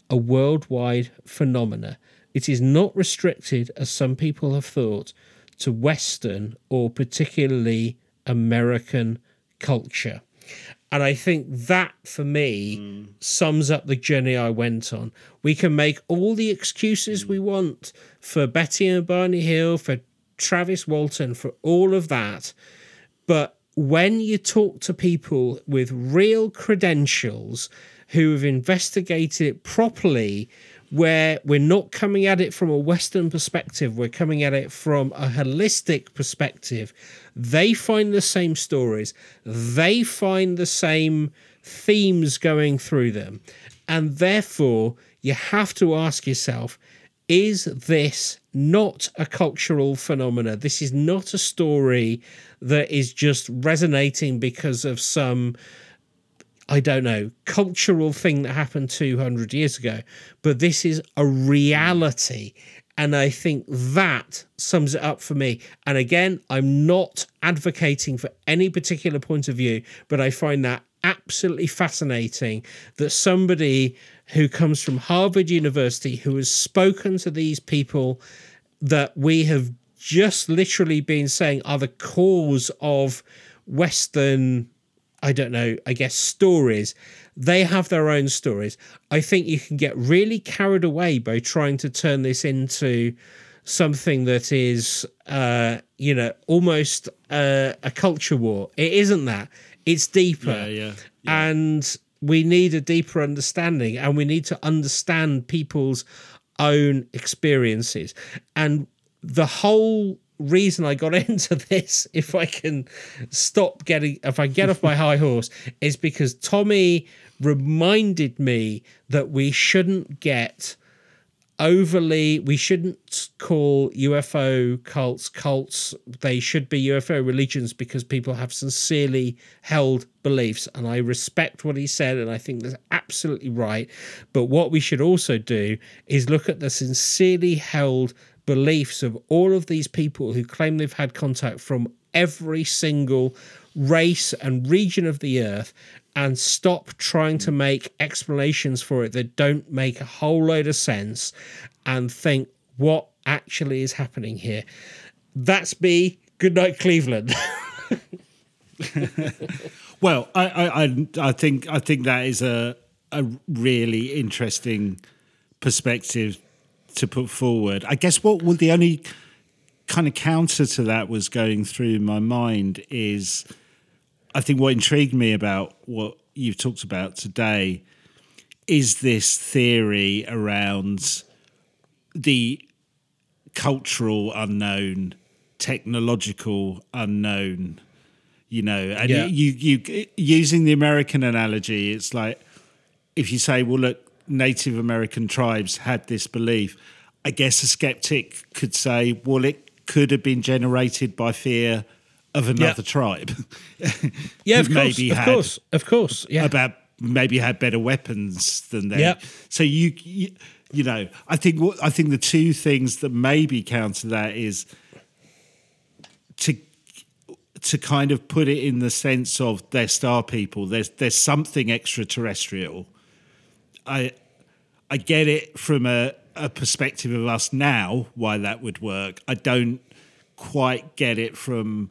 a worldwide phenomena. It is not restricted, as some people have thought, to Western or particularly American culture. And I think that for me mm. sums up the journey I went on. We can make all the excuses mm. we want for Betty and Barney Hill, for Travis Walton, for all of that. But when you talk to people with real credentials who have investigated it properly, where we're not coming at it from a Western perspective, we're coming at it from a holistic perspective. They find the same stories, they find the same themes going through them. And therefore, you have to ask yourself is this not a cultural phenomena? This is not a story that is just resonating because of some I don't know, cultural thing that happened 200 years ago, but this is a reality. And I think that sums it up for me. And again, I'm not advocating for any particular point of view, but I find that absolutely fascinating that somebody who comes from Harvard University, who has spoken to these people that we have just literally been saying are the cause of Western I don't know, I guess stories. They have their own stories. I think you can get really carried away by trying to turn this into something that is, uh, you know, almost uh, a culture war. It isn't that. It's deeper. Yeah, yeah, yeah. And we need a deeper understanding and we need to understand people's own experiences. And the whole reason I got into this, if I can stop getting, if I get off my high horse, is because Tommy reminded me that we shouldn't get overly, we shouldn't call UFO cults cults. They should be UFO religions because people have sincerely held beliefs. And I respect what he said, and I think that's absolutely right. But what we should also do is look at the sincerely held beliefs of all of these people who claim they've had contact from every single race and region of the earth and stop trying to make explanations for it that don't make a whole load of sense and think what actually is happening here. That's me. Good night, Cleveland. well, I, I, I think I think that is a a really interesting perspective to put forward. I guess what would the only kind of counter to that was going through my mind is I think what intrigued me about what you've talked about today is this theory around the cultural unknown, technological unknown. You know, and yeah. you you using the American analogy, it's like if you say, "Well, look, Native American tribes had this belief. I guess a skeptic could say, well, it could have been generated by fear of another yeah. tribe. yeah, of course, of course, of course. Yeah, about maybe had better weapons than them. Yeah. So you, you, you know, I think what I think the two things that maybe counter that is to to kind of put it in the sense of they're star people. There's there's something extraterrestrial I I get it from a, a perspective of us now why that would work. I don't quite get it from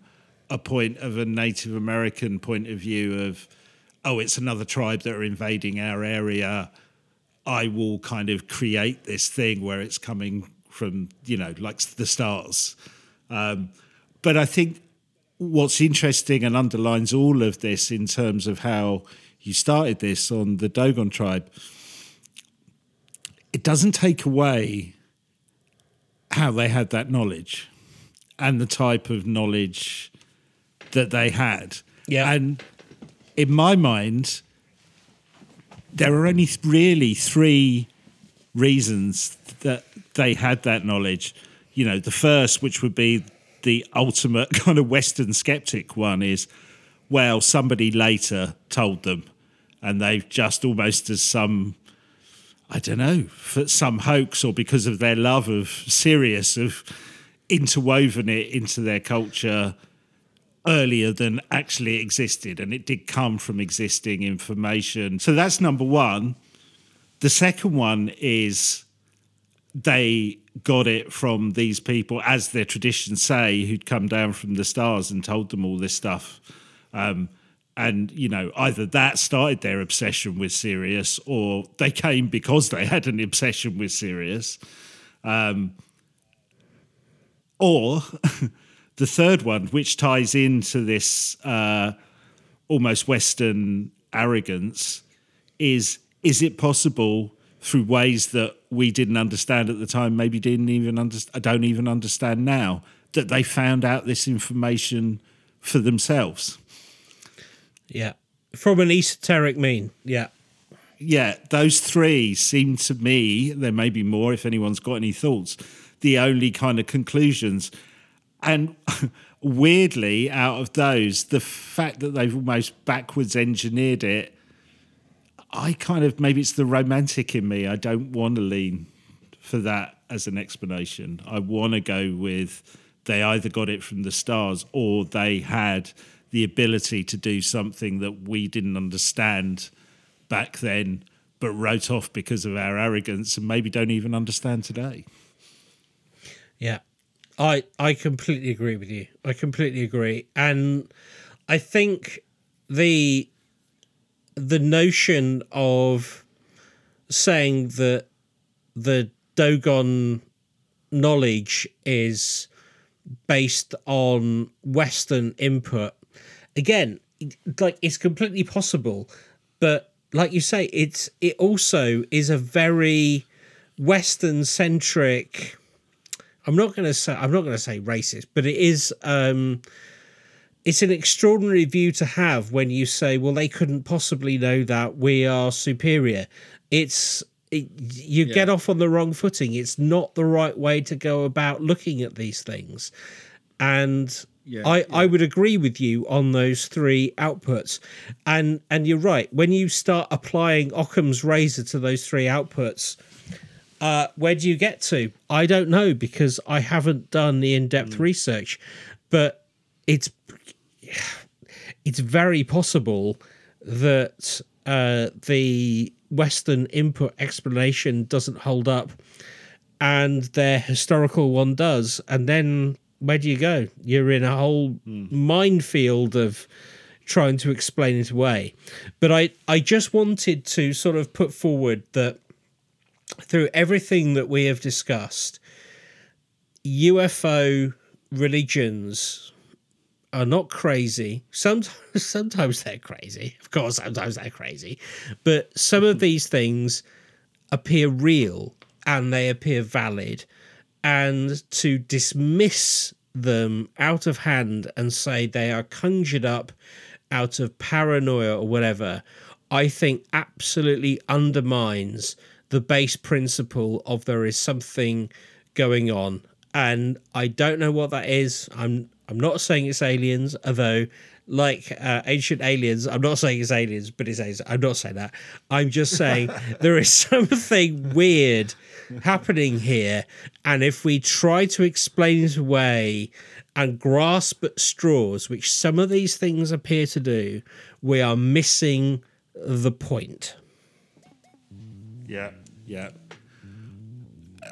a point of a Native American point of view of oh, it's another tribe that are invading our area. I will kind of create this thing where it's coming from, you know, like the stars. Um, but I think what's interesting and underlines all of this in terms of how you started this on the Dogon tribe, it doesn't take away how they had that knowledge and the type of knowledge that they had. Yeah. And in my mind, there are only really three reasons that they had that knowledge. You know, the first, which would be the ultimate kind of Western skeptic one, is well, somebody later told them, and they've just almost as some, I don't know, for some hoax or because of their love of Sirius, have interwoven it into their culture earlier than actually existed, and it did come from existing information. So that's number one. The second one is they got it from these people, as their traditions say, who'd come down from the stars and told them all this stuff. Um, and you know, either that started their obsession with Sirius, or they came because they had an obsession with Sirius. Um, or the third one, which ties into this uh, almost Western arrogance, is is it possible through ways that we didn't understand at the time, maybe didn't even understand, don't even understand now, that they found out this information for themselves? Yeah. From an esoteric mean. Yeah. Yeah, those three seem to me, there may be more if anyone's got any thoughts, the only kind of conclusions. And weirdly, out of those, the fact that they've almost backwards engineered it, I kind of maybe it's the romantic in me. I don't want to lean for that as an explanation. I want to go with they either got it from the stars or they had the ability to do something that we didn't understand back then, but wrote off because of our arrogance and maybe don't even understand today. Yeah. I I completely agree with you. I completely agree. And I think the the notion of saying that the Dogon knowledge is based on Western input, again, like it's completely possible, but like you say, it's it also is a very Western centric. I'm not going to say I'm not going to say racist, but it is. Um, it's an extraordinary view to have when you say, "Well, they couldn't possibly know that we are superior." It's it, you yeah. get off on the wrong footing. It's not the right way to go about looking at these things, and yeah, I, yeah. I would agree with you on those three outputs. And and you're right. When you start applying Occam's razor to those three outputs, uh, where do you get to? I don't know because I haven't done the in-depth mm. research, but it's it's very possible that uh, the Western input explanation doesn't hold up, and their historical one does, and then where do you go? You're in a whole mm. minefield of trying to explain it away. But I, I just wanted to sort of put forward that through everything that we have discussed, UFO religions are not crazy. Sometimes, sometimes they're crazy. Of course, sometimes they're crazy. But some of these things appear real and they appear valid and to dismiss them out of hand and say they are conjured up out of paranoia or whatever, I think absolutely undermines the base principle of there is something going on. And I don't know what that is. I'm I'm not saying it's aliens, although like uh, ancient aliens. I'm not saying it's aliens, but it's aliens. I'm not saying that. I'm just saying there is something weird happening here. And if we try to explain it away and grasp at straws, which some of these things appear to do, we are missing the point. Yeah, yeah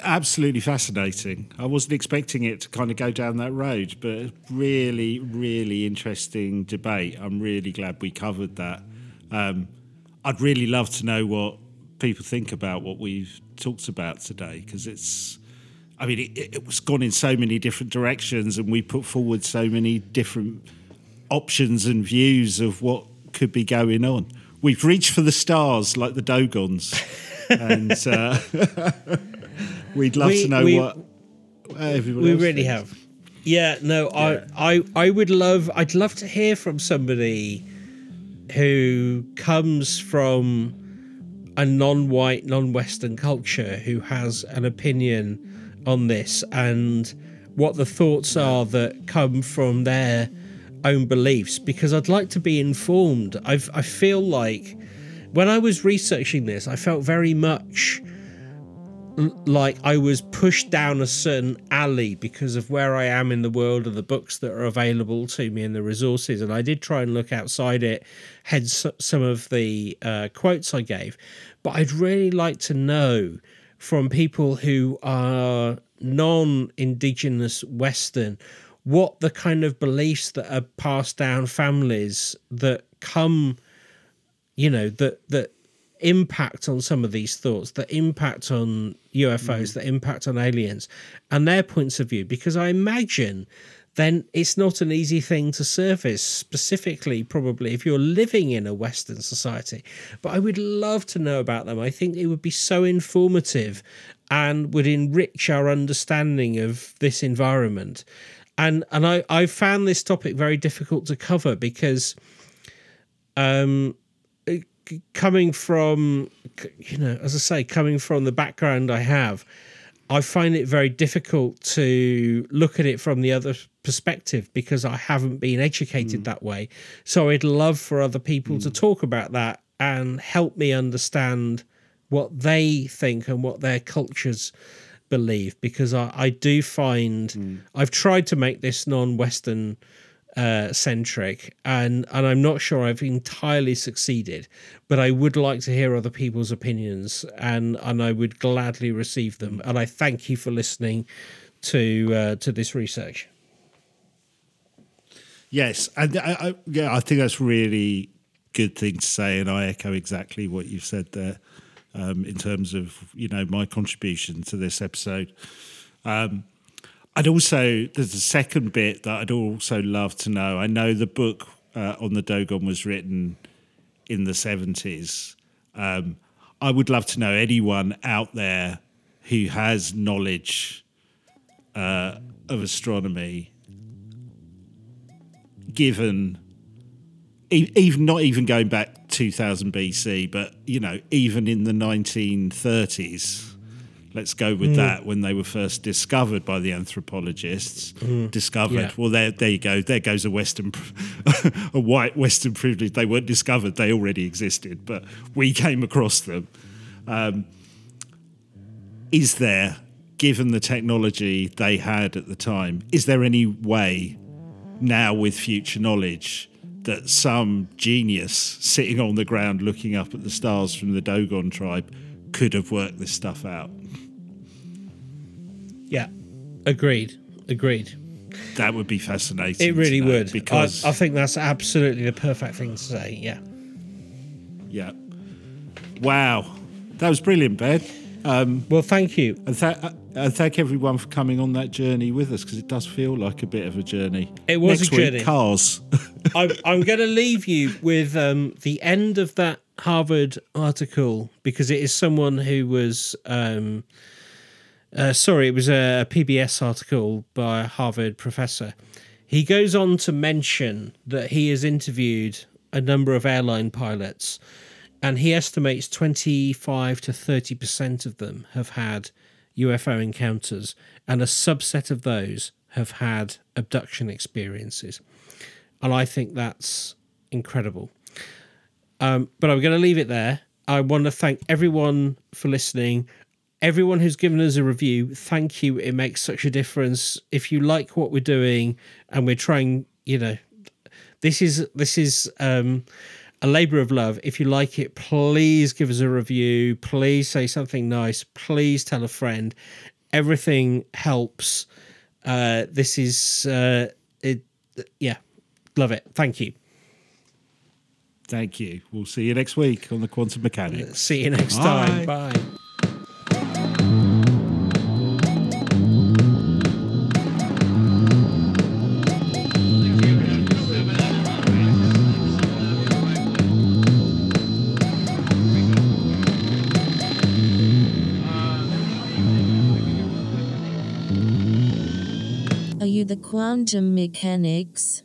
absolutely fascinating. I wasn't expecting it to kind of go down that road, but really, really interesting debate. I'm really glad we covered that. Um, I'd really love to know what people think about what we've talked about today because it's I mean, it, it was gone in so many different directions, and we put forward so many different options and views of what could be going on. We've reached for the stars like the Dogons, and uh, we'd love We- to know we- what everyone we else really thinks. have. Yeah, no, Yeah. I, I, I would love, I'd love to hear from somebody who comes from a non-white, non-Western culture who has an opinion on this and what the thoughts are that come from their own beliefs. Because I'd like to be informed. I've, I feel like when I was researching this, I felt very much like I was pushed down a certain alley because of where I am in the world and the books that are available to me and the resources. And I did try and look outside it, hence some of the uh, quotes I gave. But I'd really like to know from people who are non indigenous Western what the kind of beliefs that are passed down families that come you know that that impact on some of these thoughts that impact on UFOs that impact on aliens and their points of view because I imagine then it's not an easy thing to surface, specifically probably if you're living in a western society. But I would love to know about them. I think it would be so informative and would enrich our understanding of this environment. And and I I found this topic very difficult to cover because um coming from you know as i say coming from the background i have i find it very difficult to look at it from the other perspective because i haven't been educated hmm. that way. So i'd love for other people to hmm. talk about that and help me understand what they think and what their cultures believe because i, I do find hmm. i've tried to make this non-western uh, centric, and and I'm not sure I've entirely succeeded, but I would like to hear other people's opinions, and and I would gladly receive them. And I thank you for listening to uh, to this research. Yes, and I, I, yeah, I think that's really good thing to say, and I echo exactly what you've said there um, in terms of you know my contribution to this episode. Um, I'd also there's a second bit that I'd also love to know. I know the book uh, on the Dogon was written in the seventies. Um, I would love to know anyone out there who has knowledge uh, of astronomy given even not even going back 2000 BC, but you know, even in the 1930s, let's go with that when they were first discovered by the anthropologists. Discovered. Yeah. Well, there, there you go. There goes a Western, a white Western privilege. They weren't discovered; they already existed, but we came across them. Um, is there, given the technology they had at the time, is there any way now with future knowledge that some genius sitting on the ground looking up at the stars from the Dogon tribe could have worked this stuff out? Yeah, agreed, agreed. That would be fascinating. It really would because I, I think that's absolutely the perfect thing to say. Yeah. yeah, wow, that was brilliant, Ben. Well, thank you. And, th- and thank everyone for coming on that journey with us because it does feel like a bit of a journey. It was Next a week, journey. Cars. I'm, I'm going to leave you with um, the end of that Harvard article because it is someone who was. Um, uh, sorry, it was a PBS article by a Harvard professor. He goes on to mention that he has interviewed a number of airline pilots, and he estimates 25 to 30% of them have had UFO encounters, and a subset of those have had abduction experiences. And I think that's incredible. Um, but I'm going to leave it there. I want to thank everyone for listening. Everyone who's given us a review, thank you. It makes such a difference. If you like what we're doing and we're trying, you know, this is this is um, a labor of love. If you like it, please give us a review. Please say something nice. Please tell a friend. Everything helps. Uh, this is uh, it. Yeah, love it. Thank you. Thank you. We'll see you next week on the Quantum Mechanics. See you next Bye. time. Bye. Quantum mechanics.